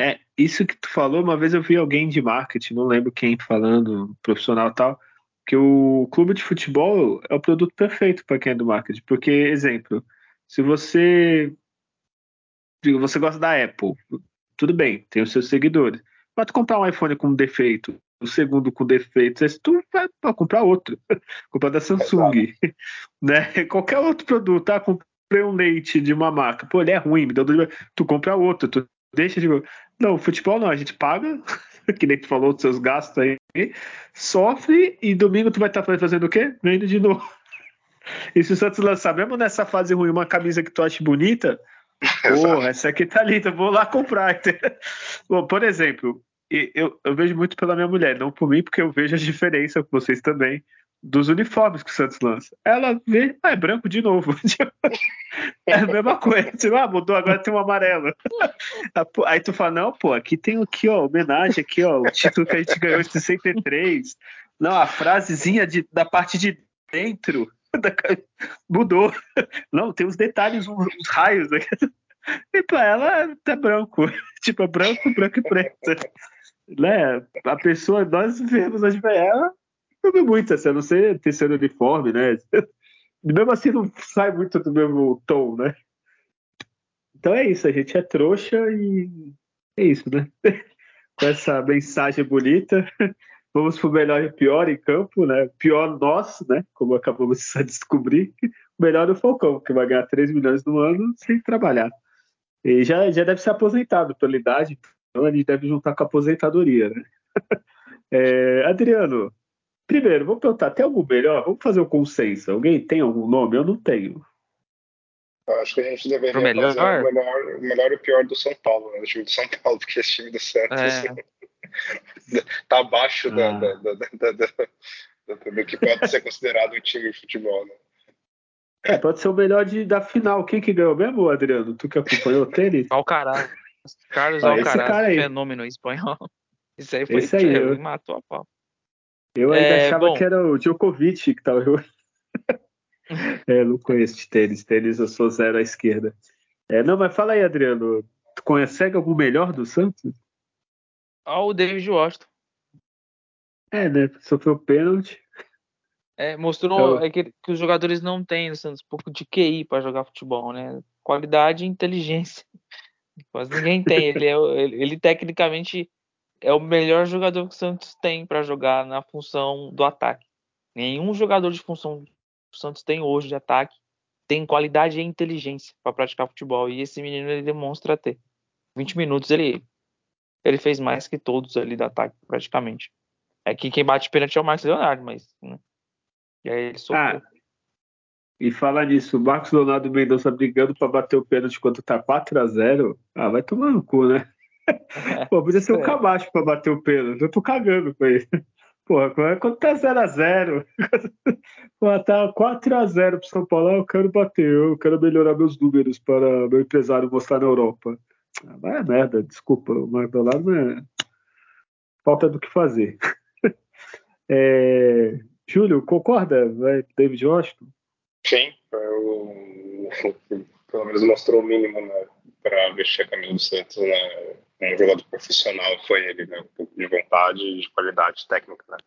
A: É, isso que tu falou, uma vez eu vi alguém de marketing, não lembro quem falando, profissional tal, que o clube de futebol é o produto perfeito para quem é do marketing, porque, exemplo, se você você gosta da Apple, tudo bem, tem os seus seguidores. Mas tu comprar um iPhone com defeito, o segundo com defeito, tu vai comprar outro. comprar da Samsung, né? Qualquer outro produto, tá? um leite de uma marca, pô, ele é ruim, me deu dor, tu compra outro, tu deixa de. Não, futebol não, a gente paga, que nem tu falou dos seus gastos aí, sofre e domingo tu vai estar tá fazendo o quê? Vendo de novo. E se o Santos lançar, mesmo nessa fase ruim, uma camisa que tu acha bonita, porra, essa aqui tá linda, vou lá comprar. Bom, por exemplo, eu, eu vejo muito pela minha mulher, não por mim, porque eu vejo a diferença com vocês também dos uniformes que o Santos lança. Ela vê, ah, é branco de novo. é a mesma coisa. Tipo, ah, mudou, agora tem um amarelo. Aí tu fala, não, pô, aqui tem aqui, ó, homenagem aqui, ó, o título que a gente ganhou em 63. Não, a frasezinha de, da parte de dentro mudou. Não, tem os detalhes, os raios. E pra ela tá branco. Tipo, é branco, branco e preto. Né? A pessoa, nós vemos a ela não vi muito, assim, a não ser terceiro uniforme, né? Mesmo assim não sai muito do mesmo tom, né? Então é isso, a gente é trouxa e é isso, né? Com essa mensagem bonita, vamos pro melhor e pior em campo, né? Pior nós, né? Como acabamos de descobrir. O melhor é o Falcão, que vai ganhar 3 milhões no ano sem trabalhar. E já, já deve ser aposentado pela idade, então ele deve juntar com a aposentadoria, né? É, Adriano, Primeiro, vou perguntar, tem algum melhor? Vamos fazer o um consenso. Alguém tem algum nome? Eu não tenho.
B: Eu acho que a gente deveria melhor? fazer o melhor, o melhor e o pior do São Paulo, né? O time do São Paulo, porque esse time do Santos é. tá abaixo ah. da, da, da, da, do que pode ser considerado um time de futebol, né?
A: É, pode ser o melhor de, da final. Quem que ganhou mesmo, Adriano? Tu que acompanhou o tênis?
C: Alcaraz. Carlos ah, Alcaraz, fenômeno espanhol. Isso aí foi
A: esse aí,
C: eu... matou a pau.
A: Eu ainda é, achava bom, que era o Djokovic que tava. É, não conheço de tênis. Tênis eu sou zero à esquerda. É, não, mas fala aí, Adriano. Tu conhece algum melhor do Santos?
C: Ah, o David Washington.
A: É, né? Sofreu pênalti.
C: É, mostrou é, que, que, os jogadores não têm, Santos, um pouco de QI para jogar futebol, né? Qualidade e inteligência. Quase ninguém tem. Ele, é, ele, ele tecnicamente é o melhor jogador que o Santos tem para jogar na função do ataque. Nenhum jogador de função o Santos tem hoje de ataque tem qualidade e inteligência para praticar futebol. E esse menino ele demonstra ter. 20 minutos ele ele fez mais que todos ali do ataque, praticamente. É que quem bate pênalti é o Marcos Leonardo, mas. Né? E aí ele
A: Ah, e falar nisso, o Marcos Leonardo Mendonça brigando para bater o pênalti quando tá 4 a 0 Ah, vai tomar no cu, né? Pô, podia ser é. cabacho pra bater o pênalti. Eu tô cagando com ele. Porra, quando tá 0x0, quando tá 4x0 pro São Paulo, eu quero bater, eu quero melhorar meus números para meu empresário mostrar na Europa. Ah, vai é merda, desculpa, o Maldonado é falta do que fazer. É... Júlio, concorda, vai, David Washington?
B: Sim, eu, pelo menos mostrou o mínimo né, para vestir a camisa do Santos né, um jogador profissional foi ele, né? Um pouco de vontade e de qualidade técnica, né?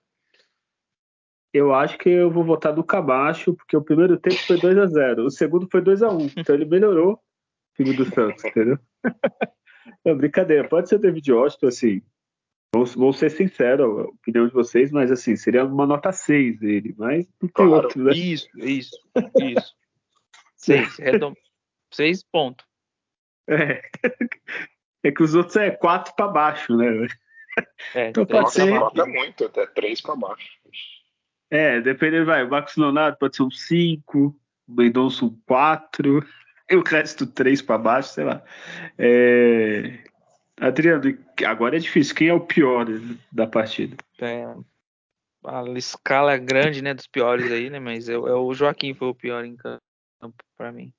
A: Eu acho que eu vou votar do Cabacho, porque o primeiro tempo foi 2 a 0 o segundo foi 2 a 1 Então ele melhorou o time do Santos, entendeu? É brincadeira, pode ser David Washington, assim. Vou, vou ser sincero, a opinião de vocês, mas assim, seria uma nota 6 ele, mas não tem claro. outro, né?
C: Isso, isso, isso. 6, redom... 6 pontos.
A: É. É que os outros é quatro para baixo, né?
B: É, então pode ser. É muito, até três para baixo.
A: É, dependendo, vai. O Marcos Leonardo pode ser um 5, o Mendonça um 4, e o resto três para baixo, sei lá. É... Adriano, agora é difícil. Quem é o pior da partida?
C: É, a escala é grande, né, dos piores aí, né? Mas eu, eu, o Joaquim foi o pior em campo para mim.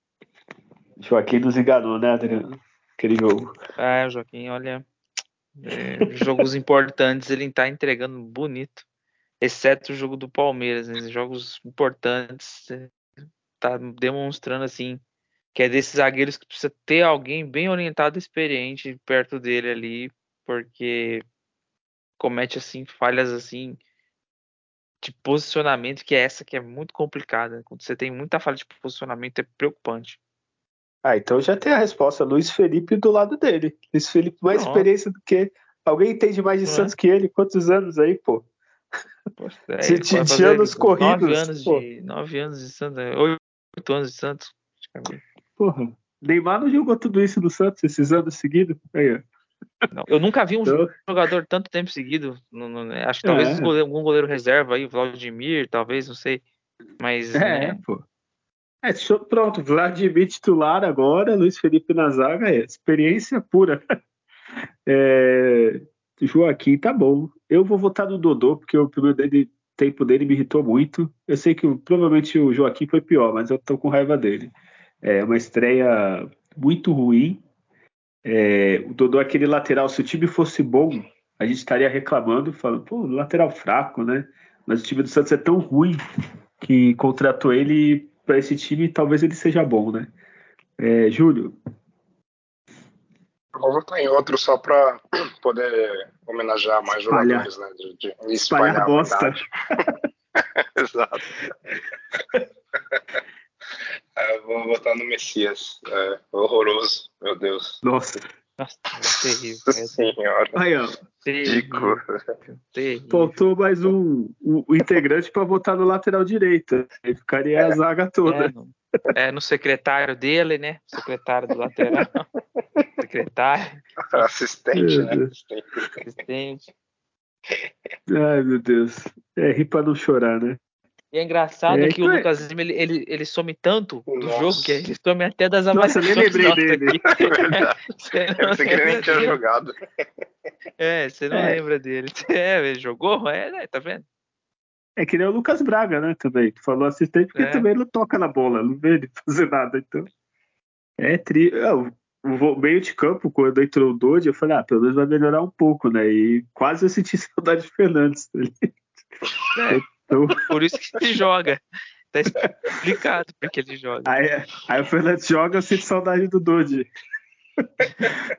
A: Joaquim nos enganou, né, Adriano? Aquele jogo.
C: É, Joaquim, olha. É, jogos importantes ele está entregando bonito. Exceto o jogo do Palmeiras, né? jogos importantes, tá demonstrando assim que é desses zagueiros que precisa ter alguém bem orientado, experiente perto dele ali, porque comete assim falhas assim de posicionamento, que é essa que é muito complicada. Quando você tem muita falha de posicionamento é preocupante.
A: Ah, então já tem a resposta. Luiz Felipe do lado dele. Luiz Felipe mais experiência do que. Alguém entende mais de Santos que ele? Quantos anos aí, pô?
C: Poxa, é, de,
A: de anos corridos.
C: Nove anos, de, nove anos de Santos. É, oito anos de Santos.
A: Porra. Neymar não jogou tudo isso no Santos esses anos seguidos? Aí, ó.
C: Não, eu nunca vi um
A: Então-
C: jogador tanto tempo seguido. no- no- acho que talvez
A: É.
C: goleiro- algum goleiro reserva aí, o Vladimir, talvez, não sei. Mas
A: É,
C: né,
A: pô. É, show- pronto, Vladimir titular agora, Luiz Felipe na zaga, é experiência pura. É, Joaquim tá bom. Eu vou votar no Dodô, porque o primeiro dele- tempo dele me irritou muito. Eu sei que provavelmente o Joaquim foi pior, mas eu tô com raiva dele. É uma estreia muito ruim. É, o Dodô é aquele lateral, se o time fosse bom, a gente estaria reclamando, falando, pô, lateral fraco, né? Mas o time do Santos é tão ruim que contratou ele para esse time, talvez ele seja bom, né? É, Júlio,
B: Eu vou votar em outro só pra poder homenagear mais
A: Espalhar.
B: jogadores, né? De, de
A: espalhar
B: espalhar
A: bosta.
B: Exato. É, vou votar no Messias. É, horroroso, meu Deus.
A: Nossa.
C: Nossa, é terrível.
B: Nossa
C: É
B: senhora.
A: Aí, ó,
C: terrível, terrível.
A: faltou mais um, um- um integrante para votar no lateral direito. Aí ficaria a zaga toda.
C: É no, é, no secretário dele, né? Secretário do lateral. secretário,
B: Assistente, né? Assistente.
A: Ai, meu Deus. É rir para não chorar, né?
C: E é engraçado
A: É,
C: que o
A: é-
C: Lucas Lima, ele, ele, ele some tanto do
B: Nossa.
C: jogo que ele some até das
A: Nossa, eu nem lembrei dele.
C: aqui.
B: É Eu pensei que ele nem
C: lembra
B: tinha
C: dele.
B: jogado.
C: É, você não
A: É.
C: lembra dele. É, ele jogou? É, né, tá vendo?
A: É que nem o Lucas Braga, né? Também. Tu falou assistente porque
C: É.
A: também não toca na bola, não vê ele fazer nada. Então. É tri. é, o meio de campo, quando entrou o Dodge, eu falei, ah, pelo menos vai melhorar um pouco, né? E quase eu senti saudade de Fernandes.
C: É,
A: Então,
C: por isso que ele joga. Tá explicado porque ele joga.
A: aí, aí o Fernandes joga, eu sinto saudade do Dodge.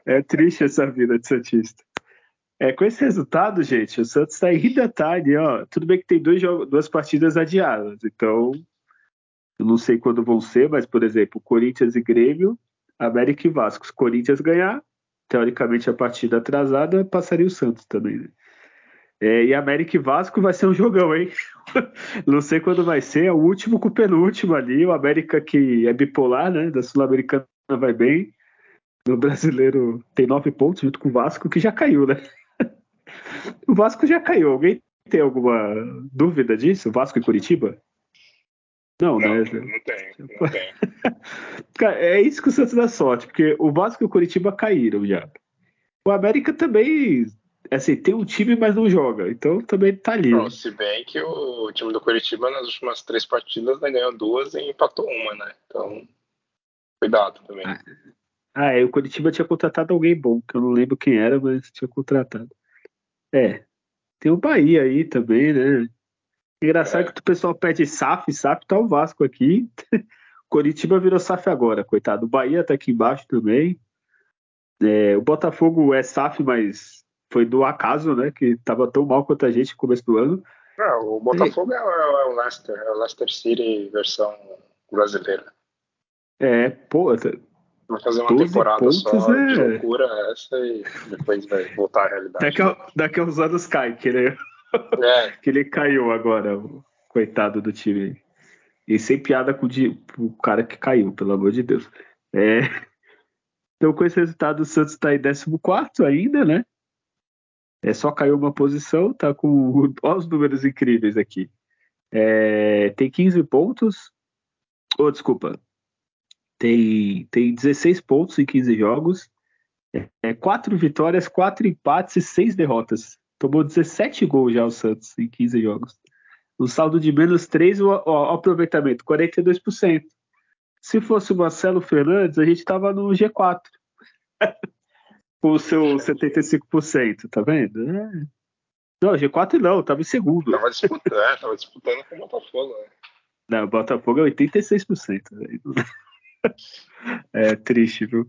A: É triste essa vida de Santista. É, com esse resultado, gente, o Santos está tá ali, ó. Tudo bem que tem dois jogos, duas partidas adiadas, então eu não sei quando vão ser, mas, por exemplo, Corinthians e Grêmio, América e Vasco. Se o Corinthians ganhar, teoricamente a partida atrasada, passaria o Santos também, né? É, e América e Vasco vai ser um jogão, hein? não sei quando vai ser, é o último com o penúltimo ali, o América que é bipolar, né? Da Sul-Americana vai bem. No brasileiro tem nove pontos junto com o Vasco, que já caiu, né? O Vasco já caiu. Alguém tem alguma dúvida disso? Vasco e Curitiba? Não,
B: Não,
A: né?
B: não tem, não tem.
A: Cara, é isso que o Santos dá sorte, porque o Vasco e o Curitiba caíram já. O América também, assim, tem um time, mas não joga. Então também tá ali.
B: Não, se bem que o time do Curitiba nas últimas três partidas né, ganhou duas e empatou uma, né? Então, cuidado também.
A: Ah, é, o Curitiba tinha contratado alguém bom, que eu não lembro quem era, mas tinha contratado. É. Tem o Bahia aí também, né? Engraçado
B: É.
A: que o pessoal pede SAF, SAF tá o Vasco aqui. Curitiba virou SAF agora, coitado. O Bahia tá aqui embaixo também. É, o Botafogo é SAF, mas foi do acaso, né? Que tava tão mal quanto a gente no começo do ano.
B: Não, o Botafogo é, o- é o Leicester, é o Leicester City versão brasileira.
A: É, pô,
B: Vai fazer uma
A: 12
B: temporada só
A: é-
B: de loucura essa e depois vai voltar à realidade.
A: daqui, a, daqui a uns anos cai, que ele,
B: É,
A: que ele caiu agora, coitado do time. E sem piada com o cara que caiu, pelo amor de Deus. É, Então, com esse resultado, o Santos está em 14 ainda, né? É só caiu uma posição, tá com os números incríveis aqui. É, tem 15 pontos. Oh, desculpa. Tem, tem 16 pontos em 15 jogos. É, 4 vitórias, 4 empates e 6 derrotas. Tomou 17 gols já o Santos em 15 jogos. O saldo de menos 3, o, o- o aproveitamento, 42%. Se fosse o Marcelo Fernandes, a gente estava no G4. Com o seu 75%, tá vendo? É. Não, G4 não, tava em segundo.
B: tava disputando, é, tava disputando com o Botafogo, né?
A: Não, o Botafogo é 86%. velho. É triste, viu?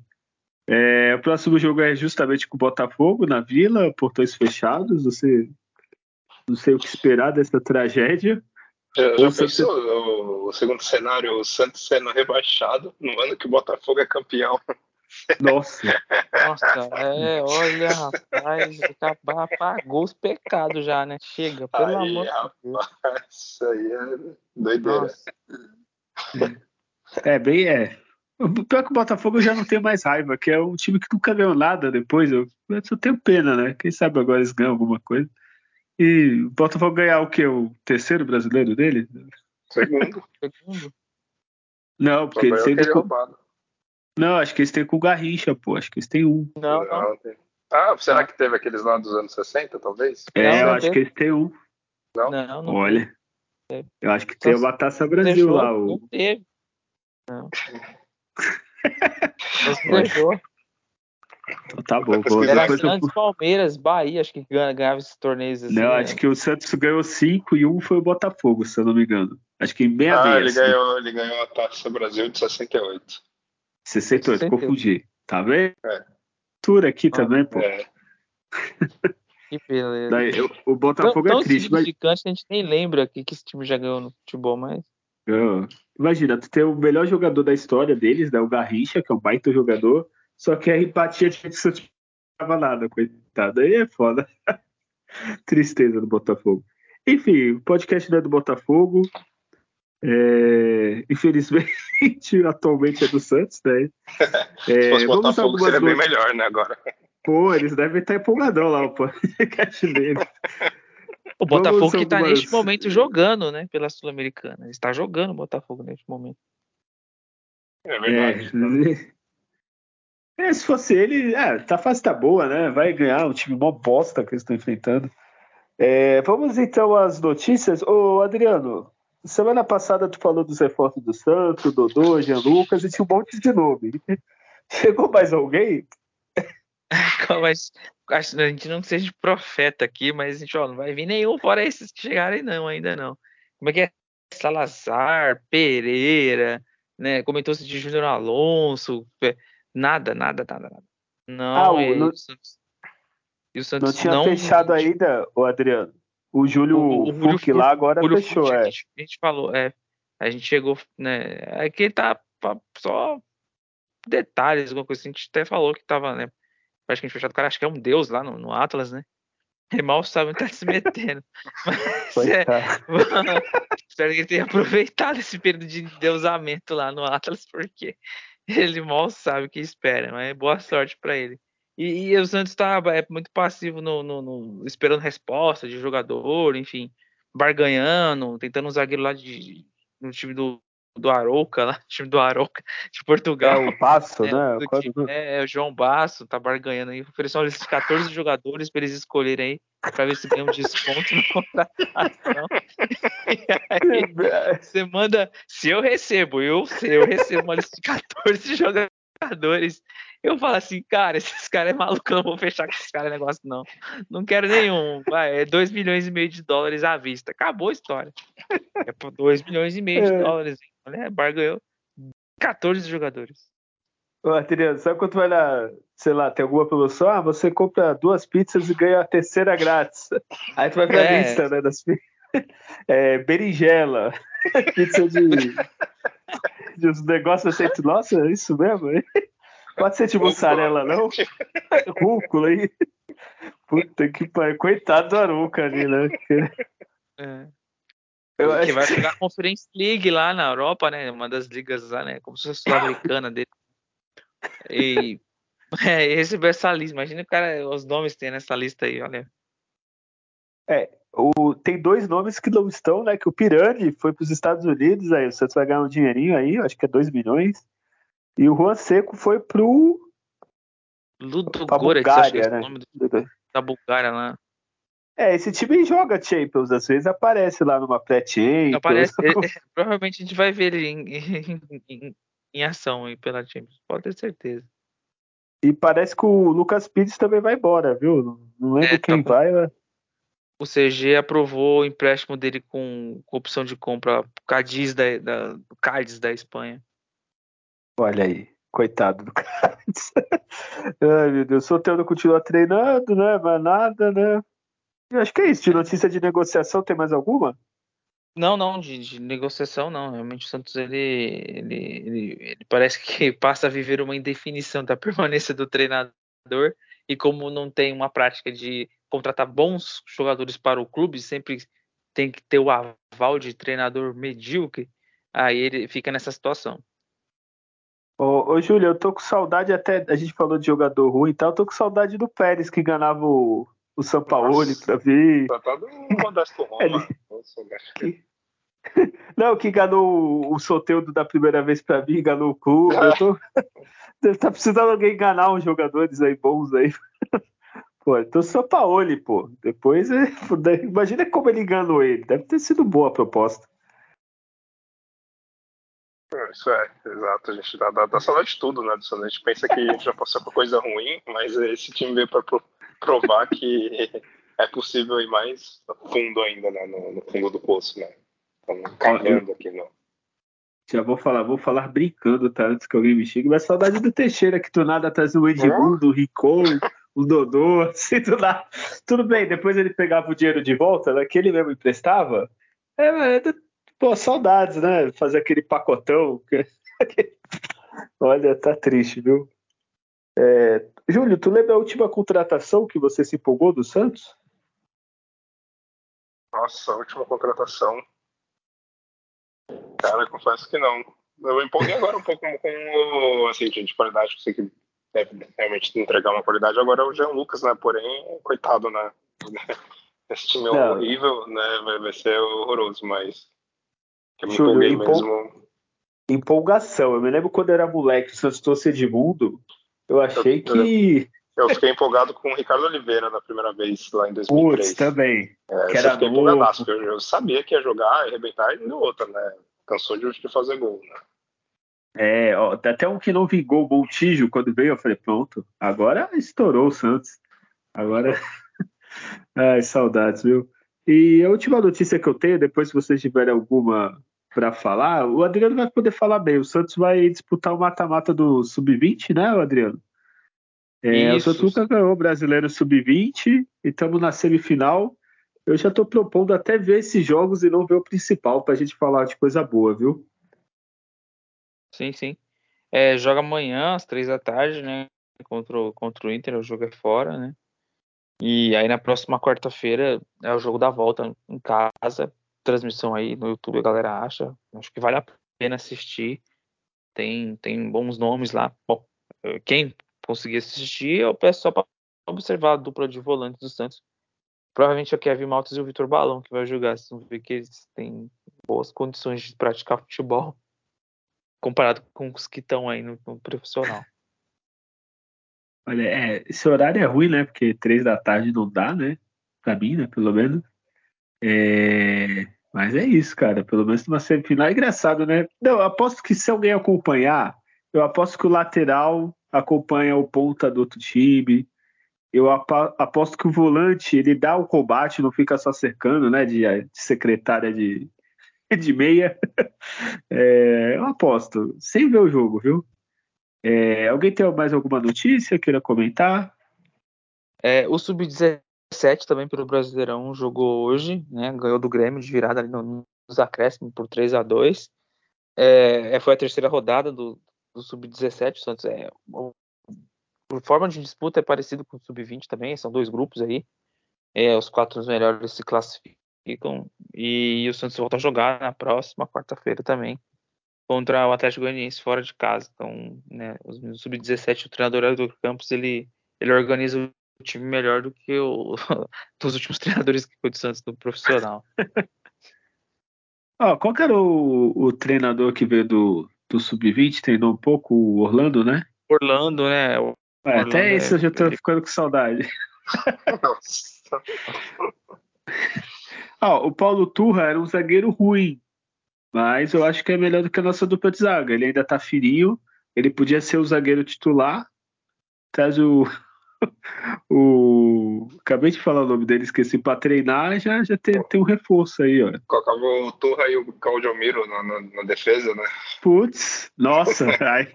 A: É, o próximo jogo é justamente com o Botafogo na Vila, portões fechados. Você não sei o que esperar dessa tragédia.
B: Já,
A: Ou
B: já
A: você-
B: pensou o, o segundo cenário, o Santos sendo rebaixado no ano que o Botafogo é campeão?
A: Nossa,
C: Nossa, é, olha, rapaz, acabar- apagou os pecados já, né? Chega, pelo
B: Aí,
C: amor de Deus.
B: rapaz, isso aí é doideira.
C: Nossa,
A: é bem é. O pior que o Botafogo eu já não tenho mais raiva, que é um time que nunca ganhou nada depois. Eu, eu só tenho pena, né? Quem sabe agora eles ganham alguma coisa. E o Botafogo ganhar o quê? O terceiro brasileiro dele?
B: Segundo.
A: Não, porque
B: aquele
A: com-
B: roubado.
A: Não, acho que eles têm com o Garrincha, pô. Acho que eles têm um.
C: Não, não.
B: Ah, será que teve aqueles lá dos anos 60, talvez?
A: É,
C: Não,
A: eu acho
C: teve.
A: que eles têm um.
B: Não?
C: Não, não
A: Olha.
C: teve.
A: Eu acho que tem uma Taça
C: se
A: Brasil
C: deixou,
A: lá. O...
C: Não teve. Não. Deixou.
A: Então tá bom. Vou...
B: Era
A: Depois eu...
C: Santos, Palmeiras, Bahia, acho que ganha- ganhava esses torneios assim.
A: Não,
C: né?
A: acho que o Santos ganhou cinco e um foi o Botafogo, se eu não me engano. Acho que em meia
B: Ah,
A: meia.
B: ele
A: assim.
B: ganhou, ele ganhou a Taça Brasil de 68.
A: 68,
C: 68.
A: confundi. Tá vendo?
B: É.
A: Tudo aqui
C: Ah,
A: também, pô.
B: É.
C: Que beleza.
A: Daí, eu- o Botafogo
C: tão
A: é triste, mas
C: significante que a gente nem lembra que, que esse time já ganhou no futebol, mas.
A: eu- imagina, tu tem o melhor jogador da história deles, né, o Garrincha, que é um baita jogador, só que a empatia tinha que ser não tava nada, coitado. Aí é foda. Tristeza do Botafogo. Enfim, o podcast não é do Botafogo. É, infelizmente, atualmente é do Santos, né?
B: Se
A: É,
B: fosse
A: vamos a
B: Botafogo,
A: algumas
B: seria bem melhor, né, agora.
A: Pô, eles devem estar empolgadão lá, dele.
C: O Botafogo que tá
A: algumas-
C: neste momento jogando, né? Pela Sul-Americana. Está jogando o Botafogo neste momento.
B: É verdade.
A: É, é, se fosse ele, é, tá fase tá boa, né? Vai ganhar um time mó bosta que eles estão enfrentando. É, vamos então às notícias. Ô, Adriano, semana passada tu falou dos reforços do Santos, Dodô, Jean Lucas e tinha um monte de nome. Chegou mais alguém?
C: Mas acho- a gente não seja profeta aqui, mas a gente ó, não vai vir nenhum fora esses que chegarem, não, ainda não. Como é que é? Salazar, Pereira, né? Comentou-se de Júnior Alonso. Nada, nada, nada, nada. Não,
A: Ah,
C: e
A: não-
C: o Santos, e o
A: Não
C: Santos
A: tinha fechado ainda, o Adriano. O Júlio
C: O- o
A: lá agora
C: Júlio
A: fechou, é.
C: a, gente, a gente falou, é. A gente chegou, né? É que tá só detalhes, alguma coisa assim. A gente até falou que tava, né? Praticamente fechado. O cara acho que é um deus lá no, no Atlas, né? Ele mal sabe onde tá se metendo. Mas é,
A: Coitado.
C: espero que ele tenha aproveitado esse período de deusamento lá no Atlas, porque ele mal sabe o que espera. Mas boa sorte pra ele. E, e o Santos tá é, muito passivo no, no- no- esperando resposta de jogador, enfim, barganhando, tentando um zagueiro lá de, no time do, do Arouca, lá, time do Arouca, de
A: É
C: Portugal.
A: o passo,
C: É,
A: né?
C: do é, é o João Basso, tá barganhando aí. Ofereceu uma lista de 14 jogadores para eles escolherem aí, pra ver se ganham desconto na contratação. E aí, você manda, se eu recebo, eu, se eu recebo uma lista de 14 jogadores, eu falo assim, cara, esses caras é maluco, não vou fechar com esses caras negócio, não. Não quero nenhum. Vai, é 2 milhões e meio de dólares à vista. Acabou a história. É por 2 milhões e meio de
A: É.
C: dólares. Olha, barganhou 14 jogadores.
A: Ô, Adriano, sabe quando vai na, sei lá, tem alguma promoção? Ah, você compra duas pizzas e ganha a terceira grátis. Aí tu vai ver a
C: É.
A: lista, né, das pizzas. É, berinjela, pizza de, de uns negócios assim, tu, nossa, é isso mesmo? hein? Pode ser de mussarela, não? Rúcula aí. Puta que pariu. Coitado do Aruca ali, né?
C: É.
A: Eu
C: que
A: acho
C: vai jogar a Conference League lá na Europa, né? Uma das ligas lá, né? Como se fosse sul-americana dele. E é, receber essa lista. Imagina o cara, os nomes que tem nessa lista aí, olha.
A: O- tem dois nomes que não estão, né? Que o Pirani foi para os Estados Unidos, aí o Santos vai ganhar um dinheirinho aí, acho que é 2 milhões. E o Juan Seco foi pro
C: Ludo
A: Pra
C: Goretz, acho que é
A: Bulgária, né?
C: o nome da Bulgária lá.
A: É, esse time joga Champions, às vezes aparece lá numa pré-Champions.
C: Aparece, ele- provavelmente a gente vai ver ele em, em, em- em ação aí pela Champions, pode ter certeza.
A: E parece que o Lucas Pires também vai embora, viu? Não- lembro
C: É, tá
A: quem
C: bom.
A: vai, mas...
C: O CG aprovou o empréstimo dele com, com opção de compra Cadiz da, da, Cádiz da Espanha.
A: Olha aí, coitado do cara. Ai, meu Deus, o Soteldo continua treinando, né? Mas nada, né? Eu acho que é isso. De notícia de negociação, tem mais alguma?
C: Não, não, de, de negociação não. Realmente o Santos ele, ele, ele, ele parece que passa a viver uma indefinição da permanência do treinador e como não tem uma prática de contratar bons jogadores para o clube, sempre tem que ter o aval de treinador medíocre, aí ele fica nessa situação.
A: Ô, ô Júlio, eu tô com saudade até. A gente falou de jogador ruim e tal, eu tô com saudade do Pérez que ganhava o, o Sampaoli pra vir.
B: Tá Roma.
A: Ele- Que- Não, que enganou o Soteudo da primeira vez pra mim, enganou o clube. Eu tô... Tá precisando alguém enganar uns jogadores aí bons aí. Pô, então São Paulo, pô. Depois, é... imagina como ele enganou ele. Deve ter sido boa a proposta.
B: Isso é, exato. A gente dá, dá, dá saudade de tudo, né? A gente pensa que a gente já passou por coisa ruim, mas esse time veio para provar que é possível ir mais fundo ainda, né? No, no fundo do poço, né? Estamos cavando aqui, não.
A: Já vou falar, vou falar brincando, tá? Antes que alguém me chegue, mas saudade do Teixeira, que do nada traz o Edmundo, o Ricon, o Dodô, assim, do nada. Tudo bem, depois ele pegava o dinheiro de volta, né, que ele mesmo emprestava. É, é, pô, saudades, né? Fazer aquele pacotão. Olha, tá triste, viu? É, Júlio, tu lembra a última contratação que você se empolgou do Santos?
B: Nossa, a última contratação. Cara, confesso que não. Eu empolguei agora um pouco com o assim, de qualidade, que sei que deve realmente entregar uma qualidade. Agora é o Jean Lucas, né? Porém, coitado, né? Esse time é não. horrível, né? Vai, vai ser horroroso, mas eu me empolguei empol... mesmo.
A: Empolgação. Eu me lembro quando eu era moleque, o Santos trouxe Edmundo, eu achei eu, que.
B: Eu fiquei empolgado com o Ricardo Oliveira na primeira vez, lá em 2003.
A: Putz, também.
B: É,
A: que era
B: eu, eu sabia que ia jogar, arrebentar e deu outra, né? Cansou de fazer gol, né?
A: É, ó, até um que não vingou o Montijo quando veio, eu falei, pronto, agora estourou o Santos. Agora. Ai, saudades, viu? E a última notícia que eu tenho, depois se vocês tiverem alguma para falar, o Adriano vai poder falar bem. O Santos vai disputar o mata-mata do Sub-20, né, Adriano? É, o Santos nunca ganhou o Brasileiro Sub-20 e estamos na semifinal. Eu já estou propondo até ver esses jogos e não ver o principal para a gente falar de coisa boa, viu?
C: Sim, sim. É, joga amanhã às três da tarde, né? Contra o, contra o Inter, o jogo é fora, né? E aí na próxima quarta-feira é o jogo da volta em casa. Transmissão aí no YouTube, a galera acha. Acho que vale a pena assistir. Tem, tem bons nomes lá. Bom, quem conseguir assistir, eu peço só para observar a dupla de volantes do Santos. Provavelmente é o Kevin Maltas e o Vitor Balão que vai jogar. Vocês vão ver que eles têm boas condições de praticar futebol comparado com os que estão aí no, no profissional.
A: Olha, é, esse horário é ruim, né? Porque três da tarde não dá, né? Pra mim, né? Pelo menos. É... Mas é isso, cara. Pelo menos numa semifinal. É engraçado, né? Não, aposto que se alguém acompanhar, eu aposto que o lateral acompanha o ponta do outro time. Eu aposto que o volante ele dá o combate, não fica só cercando, né? De, de secretária de, de meia. É, eu aposto, sem ver o jogo, viu? É, alguém tem mais alguma notícia queira comentar?
C: É, o Sub-17 também pelo Brasileirão jogou hoje, né? Ganhou do Grêmio de virada ali nos acréscimos por 3 a 2 é, Foi a terceira rodada do, do Sub-17. O Santos é. Por forma de disputa é parecido com o Sub-20 também, são dois grupos aí. É, os quatro melhores se classificam e o Santos volta a jogar na próxima quarta-feira também contra o Atlético Goianiense fora de casa. Então, né, o sub-17, o treinador Arthur Campos, ele, ele organiza o time melhor do que o dos últimos treinadores que foi do Santos no profissional.
A: oh, qual que era o, o treinador que veio do, do sub-20? Treinou um pouco o Orlando, né?
C: Orlando, né?
A: Orlando até é, esse eu já tô ele... ficando com saudade. o Paulo Turra era um zagueiro ruim, mas eu acho que é melhor do que a nossa dupla de zaga. Ele ainda tá fininho, ele podia ser o zagueiro titular. Traz o. o... Acabei de falar o nome dele, esqueci. Para treinar, já, já tem, tem um reforço aí, ó.
B: Colocava o Turra e o Claudio na, na, na defesa, né?
A: Putz, nossa. aí...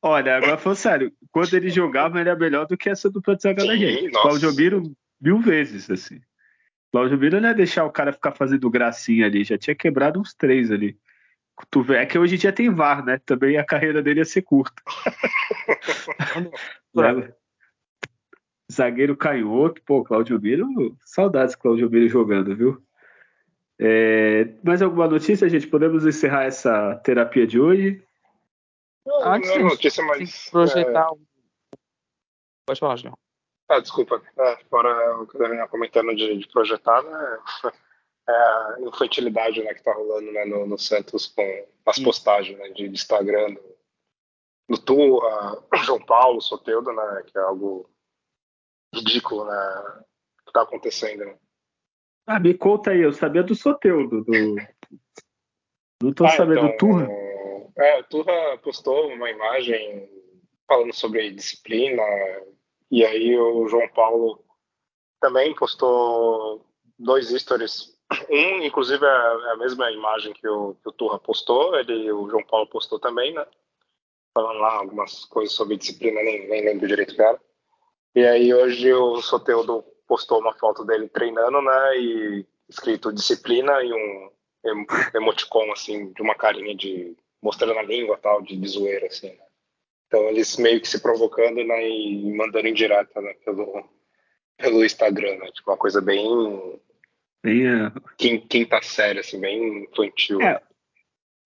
A: Olha, agora falando sério, quando ele jogava, ele era melhor do que essa dupla de zaga Sim, da gente. Claudio Miro, mil vezes, assim. Cláudio Miro não é deixar o cara ficar fazendo gracinha ali, já tinha quebrado uns três ali. Tu vê, é que hoje em dia tem VAR, né? Também a carreira dele ia ser curta. Zagueiro canhoto, pô, Cláudio Miro, saudades Cláudio Miro jogando, viu? É, mais alguma notícia, gente? Podemos encerrar essa terapia de hoje?
B: Não,
C: Antes
B: não é notícia, mas.
C: projetar. um- Pode falar, Julião.
B: Ah, desculpa. É, fora o que o Daniel comentando de, de projetar, né? É a infantilidade né, que tá rolando né, no, no Santos com as postagens né, de, de Instagram do, do Turra, João Paulo, Soteudo, né? Que é algo ridículo, né? Que tá acontecendo, né?
A: Ah, me conta aí, eu sabia do Soteudo. Do... Não tô
B: Ah,
A: sabendo do
B: então,
A: Turra.
B: É, o Turra postou uma imagem falando sobre disciplina, e aí o João Paulo também postou dois stories. Um, inclusive, é a mesma imagem que o, que o Turra postou, ele, o João Paulo postou também, né? Falando lá algumas coisas sobre disciplina, nem, nem lembro direito era. E aí hoje o Soteudo postou uma foto dele treinando, né? E escrito disciplina e um em- emoticon, assim, de uma carinha de mostrando a língua tal, de, de zoeira, assim, né? Então eles meio que se provocando, né, e mandando indireta, né, pelo, pelo Instagram, né? Tipo, uma coisa bem
A: Bem, é,
B: quin- quinta série, assim, bem infantil.
A: É,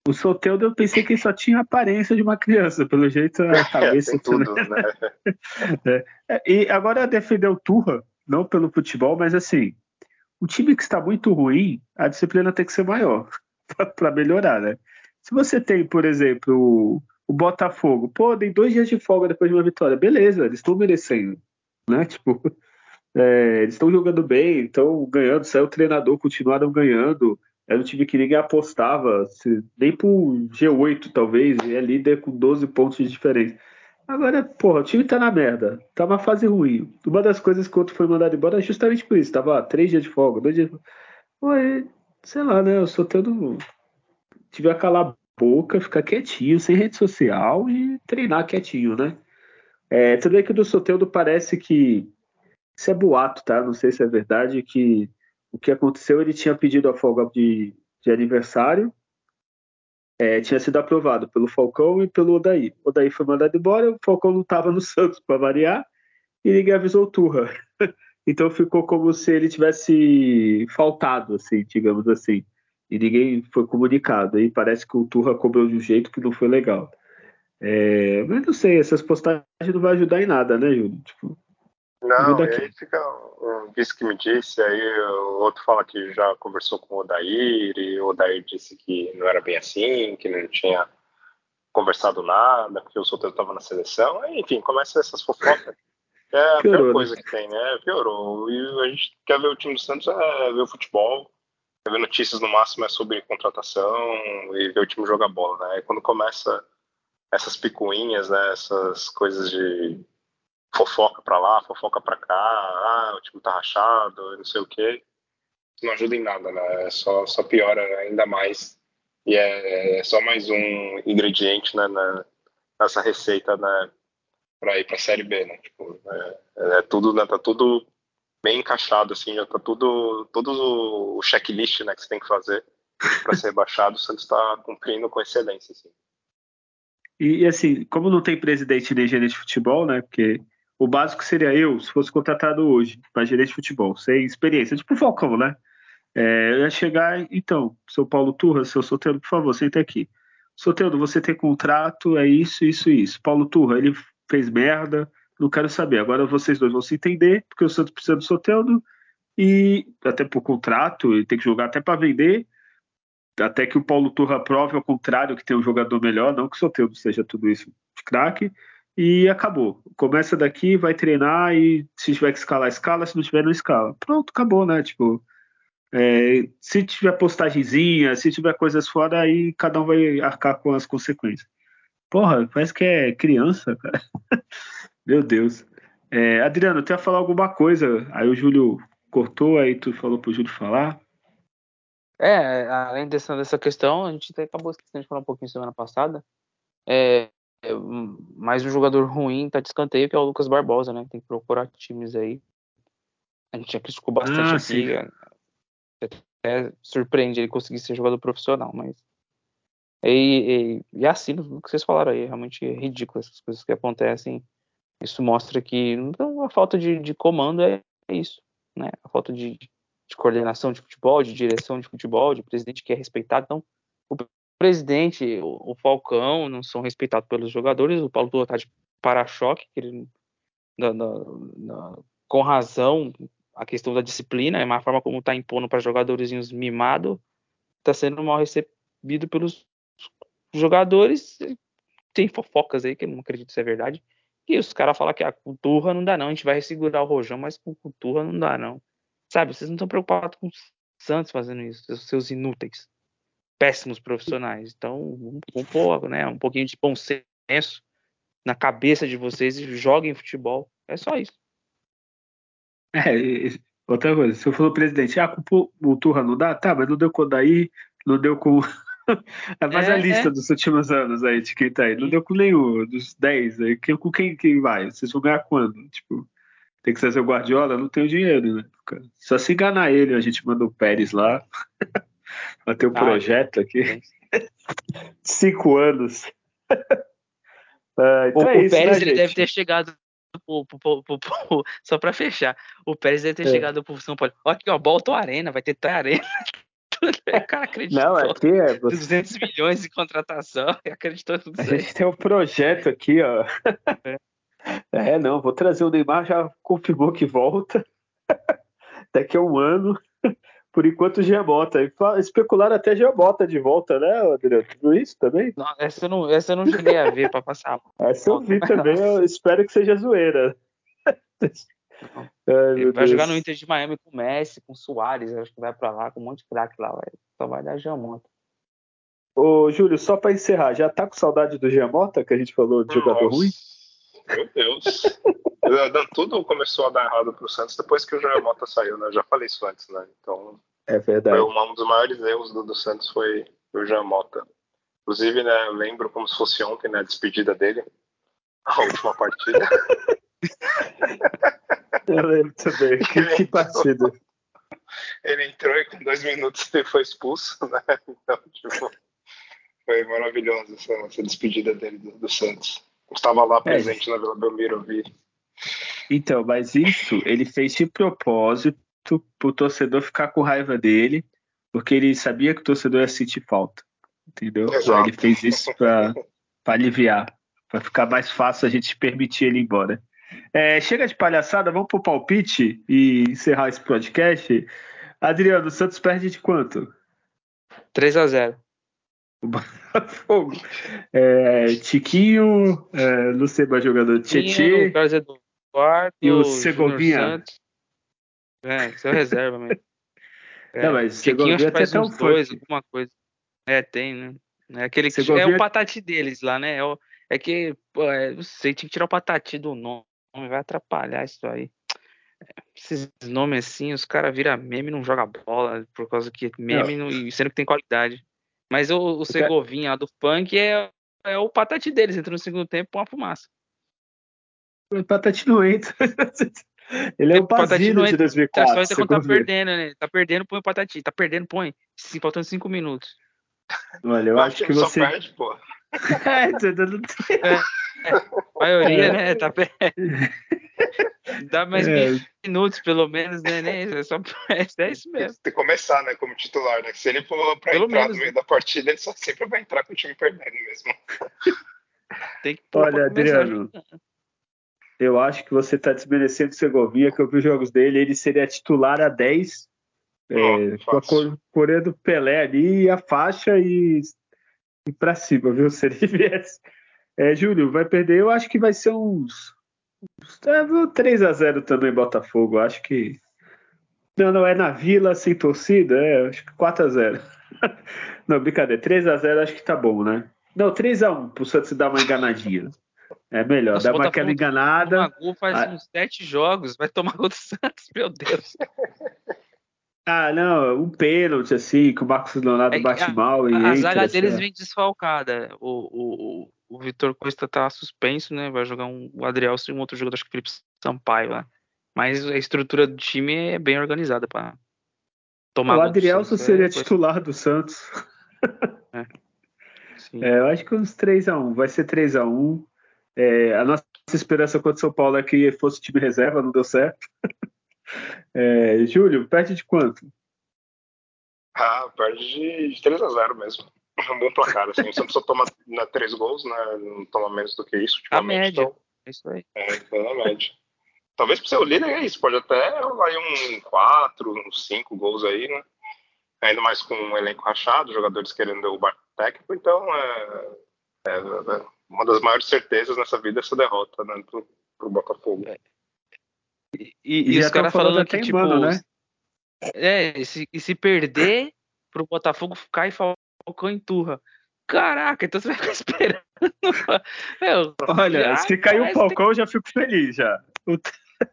A: O Soteudo eu pensei que ele só tinha a aparência de uma criança, pelo jeito a
B: É,
A: cabeça
B: tem tudo, né?
A: É, E agora defender o Turra, não pelo futebol, mas assim, o time que está muito ruim, a disciplina tem que ser maior para melhorar, né? Se você tem, por exemplo, o, Botafogo, pô, tem dois dias de folga depois de uma vitória, beleza, eles estão merecendo, né? Tipo, é, eles estão jogando bem, estão ganhando, saiu o treinador, continuaram ganhando. Era um time que ninguém apostava, se- nem pro G8 talvez, e é líder com 12 pontos de diferença. Agora, porra, o time tá na merda, tá uma fase ruim. Uma das coisas que o outro foi mandado embora é justamente por isso, tava três dias de folga, dois dias de folga. Sei lá, né? Eu sou tendo. Tive a calar a boca, ficar quietinho, sem rede social e treinar quietinho, né? É, tudo bem que do Soteldo parece que. Isso é boato, tá? Não sei se é verdade, que o que aconteceu, ele tinha pedido a folga de, de aniversário, é, tinha sido aprovado pelo Falcão e pelo Odaí. O Odaí foi mandado embora, o Falcão não estava no Santos para variar, e ninguém avisou o Turra. Então ficou como se ele tivesse faltado, assim, digamos assim. E ninguém foi comunicado. E parece que o Turra cobrou de um jeito que não foi legal. É, mas não sei, essas postagens não vão ajudar em nada, né, Júlio? Tipo,
B: Não, e aí fica um vice que me disse, aí o outro fala que já conversou com o Odair, e o Odair disse que não era bem assim, que não tinha conversado nada, porque o Soteldo estava na seleção, enfim, começa essas fofocas. É a
A: Piorou,
B: pior
A: né?
B: coisa que tem, né? Piorou. E a gente quer ver o time do Santos, é ver o futebol, ver notícias no máximo é sobre contratação e ver o time jogar bola, né? Aí quando começa essas picuinhas, né? Essas coisas de fofoca pra lá, fofoca pra cá, ah, o time tá rachado, não sei o quê. Não ajuda em nada, né? É Só, só piora ainda mais. E é, é só mais um ingrediente né, na, nessa receita né, para ir pra Série B, né? Tipo, é, é tudo, né, tá tudo bem encaixado, assim, já tá tudo, todo o checklist né, que você tem que fazer para ser rebaixado, o Santos está cumprindo com excelência, assim.
A: E, e, assim, como não tem presidente nem gerente de futebol, né? Porque o básico seria eu, se fosse contratado hoje para gerente de futebol, sem experiência, tipo o Falcão, né? É, eu ia chegar, então, seu Paulo Turra, seu Soteldo, por favor, senta aqui. Soteldo, você tem contrato, é isso, isso, isso. Paulo Turra, ele fez merda, não quero saber. Agora vocês dois vão se entender, porque o Santos precisa do Soteldo, e até por contrato, ele tem que jogar até para vender, até que o Paulo Turra prove ao contrário que tem um jogador melhor, não que o Soteldo seja tudo isso de craque, e acabou. Começa daqui, vai treinar e se tiver que escalar, escala, se não tiver, não escala. Pronto, acabou, né? Tipo, é, se tiver postagemzinha, se tiver coisas fora, aí cada um vai arcar com as consequências. Porra, parece que é criança, cara. Meu Deus. É, Adriano, tu ia falar alguma coisa, aí o Júlio cortou, aí tu falou pro Júlio falar.
C: É, além dessa, dessa questão, a gente acabou esquecendo de falar um pouquinho semana passada. É, é, mais um jogador ruim tá de escanteio, que é o Lucas Barbosa, né? Tem que procurar times aí. A gente já criticou bastante
A: Ah,
C: aqui.
A: sim.
C: Até surpreende ele conseguir ser jogador profissional, mas. E, e, e assim, o que vocês falaram aí, é realmente ridículo essas coisas que acontecem. Isso mostra que então, a falta de, de comando é, é isso, né? A falta de, de coordenação de futebol, de direção de futebol, de presidente que é respeitado. Então, o presidente, o, o Falcão, não são respeitados pelos jogadores. O Paulo Turra tá de para-choque, com razão, a questão da disciplina, é uma forma como está impondo para jogadorzinhos mimado, está sendo mal recebido pelos jogadores. Tem fofocas aí que eu não acredito se é verdade. E os caras falam que a cultura não dá não, a gente vai segurar o Rojão, mas com cultura não dá não. Sabe, vocês não estão preocupados com o Santos fazendo isso, seus inúteis, péssimos profissionais. Então, vamos pôr né, um pouquinho de bom senso na cabeça de vocês e joguem futebol. É só isso.
A: É, outra coisa, for o presidente, ah, o não dá? Tá, mas não deu com o Daí, não deu com. Faz é, a lista é. dos últimos anos aí de quem tá aí. Não deu com nenhum dos 10 aí. Com quem que vai? Vocês vão ganhar quando? Tipo, tem que ser o Guardiola? Não tem o dinheiro, né? Só se enganar ele, a gente manda o Pérez lá. Vai ter um ah, projeto aqui. Cinco anos.
C: ah, então o, é isso, o Pérez né, ele deve ter chegado só para fechar, o Pérez deve ter é. chegado pro São Paulo. Olha aqui, ó, volta Arena, vai ter Arena. o cara acreditou.
A: Não, aqui é.
C: 200 milhões de contratação, acreditou tudo
A: isso. A gente tem um projeto aqui, ó. É. é, não, vou trazer o Neymar, já confirmou que volta. Daqui a um ano. Por enquanto, Giamota. Especular até Giamota de volta, né, Adriano? Tudo isso também?
C: Não, essa, eu não, essa eu não cheguei a ver para passar.
A: essa eu vi também, eu espero que seja zoeira.
C: Ai, Ele vai Deus. jogar no Inter de Miami com o Messi, com o Soares, acho que vai para lá, com um monte de craque lá, vai. só vai dar Giamota.
A: Ô, Júlio, só para encerrar, já tá com saudade do Giamota, que a gente falou de jogador Nossa. ruim?
B: Meu Deus. Tudo começou a dar errado pro Santos depois que o Joel Mota saiu, né? Eu já falei isso antes, né? Então.
A: É verdade.
B: Foi um dos maiores erros do, do Santos foi o Joel Mota. Inclusive, né, eu lembro como se fosse ontem, né, a despedida dele. A última partida.
A: eu lembro também. Que, que partida.
B: Ele entrou e com dois minutos ele foi expulso, né? Então, tipo, foi maravilhoso essa, essa despedida dele do, do Santos. Estava lá é. presente é. na Vila Belmiro, vi.
A: Então, mas isso ele fez de propósito para o torcedor ficar com raiva dele, porque ele sabia que o torcedor ia sentir falta. Entendeu? Exato. Ele fez isso para aliviar, para ficar mais fácil a gente permitir ele ir embora. É, chega de palhaçada, vamos pro palpite e encerrar esse podcast. Adriano, o Santos perde de quanto?
C: 3 a 0
A: o Botafogo. É, Tiquinho, é, Luceba jogador Tietê.
C: Carlos Eduardo,
A: e o Segovinha.
C: É, seu reserva mesmo.
A: É, não, mas acho que faz
C: uns dois, alguma coisa. É, tem, né? É aquele que Segovia... é o patati deles lá, né? É, o, é que, pô, é, não sei, tinha que tirar o patati do nome, vai atrapalhar isso aí. Esses nomes assim, os caras viram meme e não joga bola, por causa que meme, não, sendo que tem qualidade. Mas o, o Segovinha do Punk é, é o patati deles, entra no segundo tempo com uma fumaça.
A: O patati não entra. Ele é o Patati de 2004.
C: Tá, só quando tá perdendo, né? Tá perdendo, põe o Patati. Tá perdendo, põe. Sim, faltando cinco minutos.
A: Olha, eu, acho, acho que, você.
B: Perde, pô.
C: É, é, é, a maioria, é. né? Tá. Dá mais é. minutos, pelo menos, né? né? É, só, é isso mesmo.
B: Tem que começar, né? Como titular, né? Se ele for pra pelo entrar menos, no meio né? da partida, ele só sempre vai entrar com o time perdendo mesmo.
A: Tem que Olha, Adriano, eu acho que você tá desmerecendo o Segovia, que eu vi os jogos dele, ele seria titular a 10, é, com a Coreia do Pelé ali, a faixa e, e pra cima, viu? Se ele viesse. É, Júlio, vai perder, eu acho que vai ser uns é, 3 a 0 também Botafogo, acho que. Não, não, é na Vila sem torcida, é, acho que 4 a 0 Não, brincadeira, 3 a 0 acho que tá bom, né? Não, 3 a 1 pro Santos dar uma enganadinha. É melhor, Nossa, dá uma aquela enganada.
C: Gol faz ah. uns 7 jogos, vai tomar gol do Santos, meu Deus.
A: Ah, não, um pênalti, assim, que o Marcos Leonardo é bate a, mal e. A,
C: entra, zaga deles assim, vem desfalcada. O, o, o Vitor Costa tá suspenso, né? Vai jogar um, o Adrielson e um outro jogador, acho que Felipe Sampaio lá. Mas a estrutura do time é bem organizada para tomar.
A: O Adrielson seria é, titular do Santos. É. é. eu acho que uns 3x1. Vai ser 3x1. É, a nossa esperança contra o São Paulo é que fosse time reserva, não deu certo. É, Júlio, perde de quanto?
B: Ah, perde de 3x0 mesmo. É um bom placar, assim. O Santos só toma né, três gols, né? Não toma menos do que isso.
C: A média. Então, é isso aí.
B: É, pela média. Talvez para ser o líder é isso, pode até rolar um 4, uns 5 gols aí, né? Ainda mais com um elenco rachado, jogadores querendo derrubar técnico, então é, é, é, uma das maiores certezas nessa vida é essa derrota né, pro, pro Botafogo. É.
C: E, e, e os caras falando que, tipo, mano, né? É, e se, e se perder pro Botafogo cair Falcão em turra. Caraca, então você vai ficar esperando.
A: Meu, Olha, já, se cair o Falcão, eu já fico feliz já.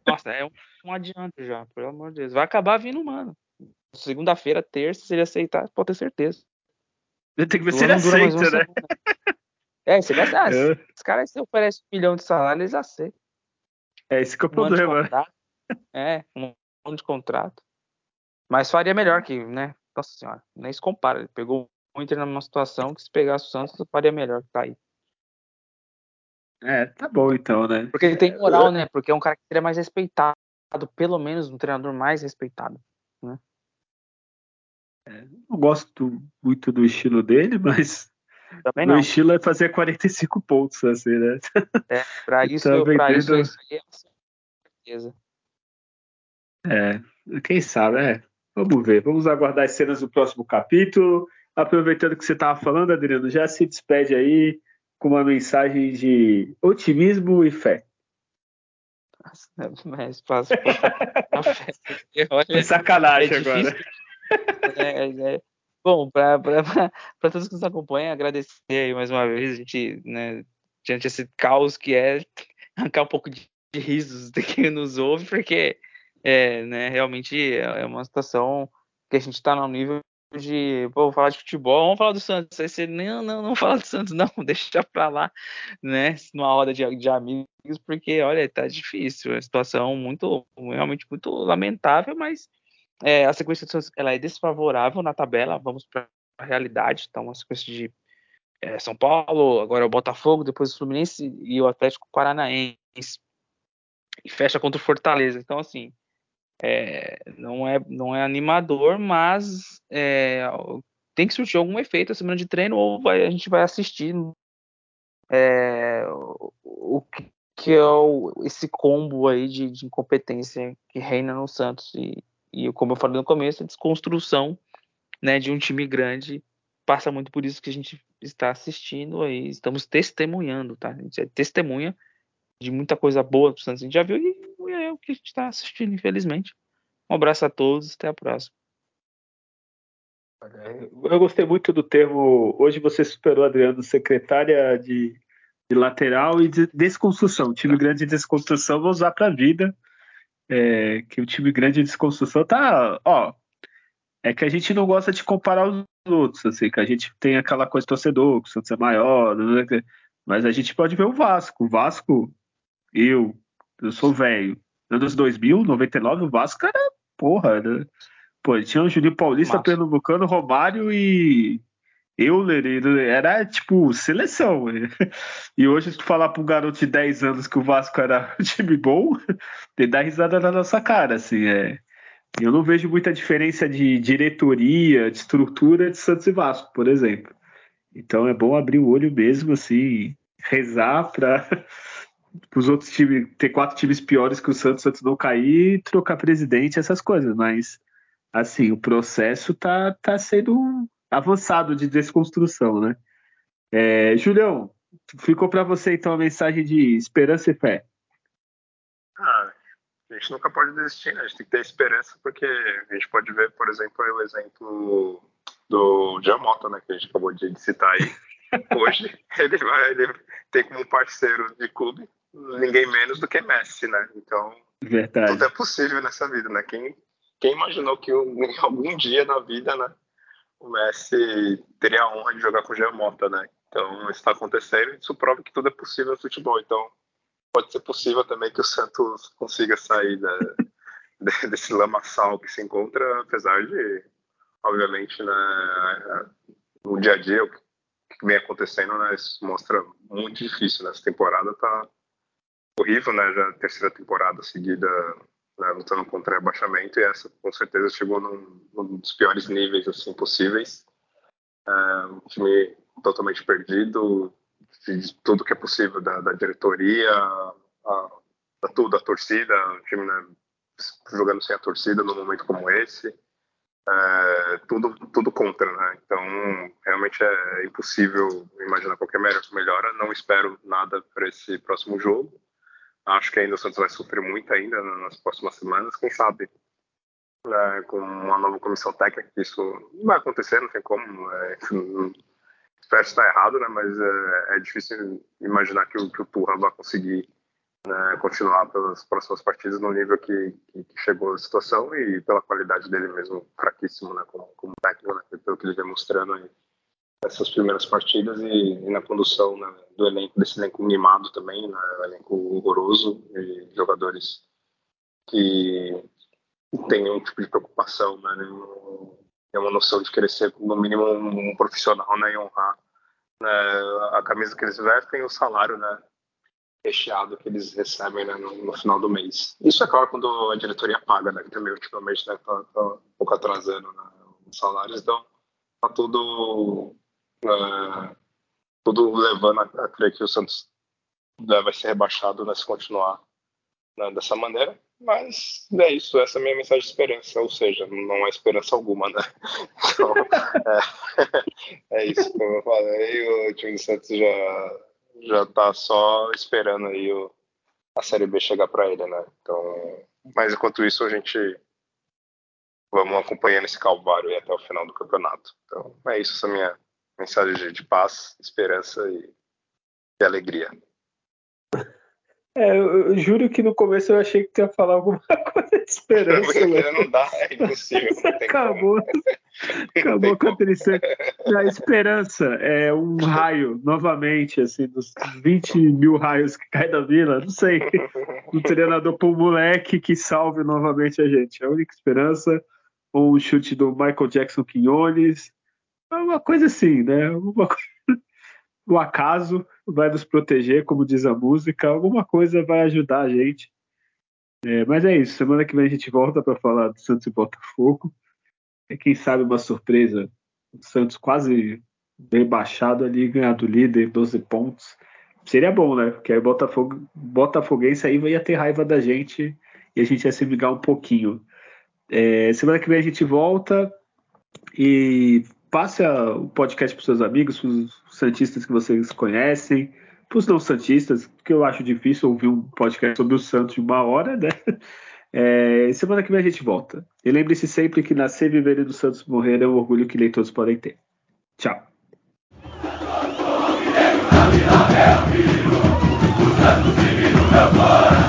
C: Nossa, é um, um adianto já, pelo amor de Deus. Vai acabar vindo, mano. Segunda-feira, terça, se ele aceitar, pode ter certeza.
A: Tem que ver se ele aceita, né?
C: É, se ele aceita. Ah. Os caras se oferecem um milhão de salário, eles aceitam.
A: É esse que é o um problema.
C: É, um ano de contrato. Mas faria melhor que, né? Nossa senhora, nem se compara. Ele pegou o Inter numa situação que se pegasse o Santos, faria melhor que tá aí.
A: É, tá bom então, né?
C: Porque ele tem moral, né? Porque é um cara que seria mais respeitado, pelo menos um treinador mais respeitado, né?
A: É, não gosto muito do estilo dele, mas
C: Também não.
A: o estilo é fazer 45 pontos, assim, né?
C: É, pra isso, tá pra isso, isso aí é certeza.
A: É, quem sabe, é. Vamos ver, vamos aguardar as cenas do próximo capítulo. Aproveitando que você estava falando, Adriano, já se despede aí com uma mensagem de otimismo e fé.
C: Mas passo
A: Olha, sacanagem é agora.
C: É, é, é. Bom, para todos que nos acompanham, agradecer mais uma vez, a gente, né, diante desse caos que é, arrancar um pouco de, de risos de quem nos ouve, porque é, né, realmente é uma situação que a gente está no nível de, pô, falar de futebol, vamos falar do Santos. Aí você, não, não, não fala do Santos, não, deixa pra lá, né, numa roda de, de amigos, porque, olha, tá difícil, é uma situação muito, realmente muito lamentável, mas é, a sequência do Santos, ela é desfavorável na tabela, vamos para a realidade, então uma sequência de é, São Paulo, agora o Botafogo, depois o Fluminense e o Atlético Paranaense, e fecha contra o Fortaleza, então assim, é, não, é, não é animador, mas é, tem que surtir algum efeito a semana de treino ou vai, a gente vai assistir é, o, que é o, esse combo aí de, de, incompetência que reina no Santos e, e como eu falei no começo, a desconstrução né, de um time grande passa muito por isso que a gente está assistindo aí, estamos testemunhando, tá? A gente é testemunha de muita coisa boa que o Santos a gente já viu e é o que a gente está assistindo, infelizmente. Um abraço a todos, até a próxima.
A: Eu gostei muito do termo. Hoje você superou, Adriano, secretária de, de lateral e de desconstrução. time grande de desconstrução, vou usar para a vida. É, que o time grande de desconstrução tá. Ó, é que a gente não gosta de comparar os outros, assim, que a gente tem aquela coisa torcedor, que o Santos é maior, né, mas a gente pode ver o Vasco. O Vasco, eu, eu sou velho. Anos 2000, 99, o Vasco era porra, né? Pô, tinha o Juninho Paulista, Massa. Pernambucano, Romário e Euler, era tipo seleção. E hoje, se tu falar para um garoto de 10 anos que o Vasco era um time bom, ele dá risada na nossa cara, assim, é. Eu não vejo muita diferença de diretoria, de estrutura de Santos e Vasco, por exemplo. Então é bom abrir o olho mesmo, assim, rezar para os outros times, ter quatro times piores que o Santos, Santos não cair, trocar presidente, essas coisas, mas assim, o processo tá, tá sendo avançado de desconstrução, né? É, Julião, ficou para você então a mensagem de esperança e fé.
B: Ah, a gente nunca pode desistir, né? A gente tem que ter esperança, porque a gente pode ver, por exemplo, o exemplo do Jamota, né, que a gente acabou de citar aí. Hoje ele vai, ele tem como parceiro de clube ninguém menos do que Messi, né? Então,
A: Verdade.
B: tudo é possível nessa vida, né? Quem, quem imaginou que em algum dia na vida, né, o Messi teria a honra de jogar com o Jean Mota, né? Então, isso está acontecendo e isso prova que tudo é possível no futebol. Então, pode ser possível também que o Santos consiga sair da, desse lamaçal que se encontra, apesar de, obviamente, né, no dia a dia, o que vem acontecendo, né, isso mostra muito difícil. Né? temporada tá horrível, né? Já a terceira temporada seguida né, lutando contra rebaixamento e essa com certeza chegou num, num, dos piores níveis assim possíveis. É, um time totalmente perdido, de tudo que é possível da, da diretoria, a, a, tudo, a torcida, o time né, jogando sem a torcida num momento como esse. É, tudo, tudo contra, né? Então, realmente é impossível imaginar qualquer melhora. Não espero nada para esse próximo jogo. Acho que ainda o Santos vai sofrer muito ainda nas próximas semanas. Quem sabe é, com uma nova comissão técnica isso não vai acontecer, não tem como. É, espero estar errado, né? Mas é, é difícil imaginar que o, que o Turra vai conseguir né, continuar pelas próximas partidas no nível que, que, que, chegou a situação e pela qualidade dele mesmo fraquíssimo né, como, como técnico, né, pelo que ele vem mostrando aí nessas primeiras partidas e, e na condução né, do elenco, desse elenco mimado também, né, elenco horroroso e jogadores que têm um tipo de preocupação, né, tem uma noção de querer ser no mínimo um, um profissional né, e honrar né, a camisa que eles vestem e o salário né, recheado que eles recebem né, no, no, final do mês. Isso é claro quando a diretoria paga, né, que também ultimamente está né, tá, tá um pouco atrasando né, os salários, então tá tudo, é, tudo levando a, a, crer que o Santos né, vai ser rebaixado né, se continuar né, dessa maneira. Mas é isso, essa é a minha mensagem de esperança, ou seja, não há esperança alguma, né? Então, é, é isso, como eu falei, o time do Santos já já tá só esperando aí o, a Série B chegar para ele, né? Então, mas enquanto isso a gente vamos acompanhando esse calvário até o final do campeonato. Então, é isso, essa minha mensagem de, de paz, esperança e, e alegria.
A: É, eu, juro que no começo eu achei que tu ia falar alguma coisa de esperança.
B: Né? Não dá, é impossível.
A: acabou. Acabou com a tristeza. A esperança é um raio, novamente, assim, dos 20 mil raios que cai da vila. Não sei. Um treinador um moleque que salve novamente a gente. A única esperança, um chute do Michael Jackson Quinones. Uma coisa assim, né? Uma o acaso vai nos proteger, como diz a música, alguma coisa vai ajudar a gente. É, mas é isso, semana que vem a gente volta para falar do Santos e Botafogo. É, quem sabe uma surpresa, o Santos quase rebaixado ali, ganhar do líder, 12 pontos. Seria bom, né? Porque aí o Botafogo, Botafoguense aí ia ter raiva da gente e a gente ia se ligar um pouquinho. É, semana que vem a gente volta e passe o podcast para seus amigos, para os santistas que vocês conhecem, para os não santistas, porque eu acho difícil ouvir um podcast sobre o Santos de uma hora, né? É, semana que vem a gente volta. E lembre-se sempre que nascer, viver e do Santos morrer é um orgulho que nem todos podem ter. Tchau. Santos,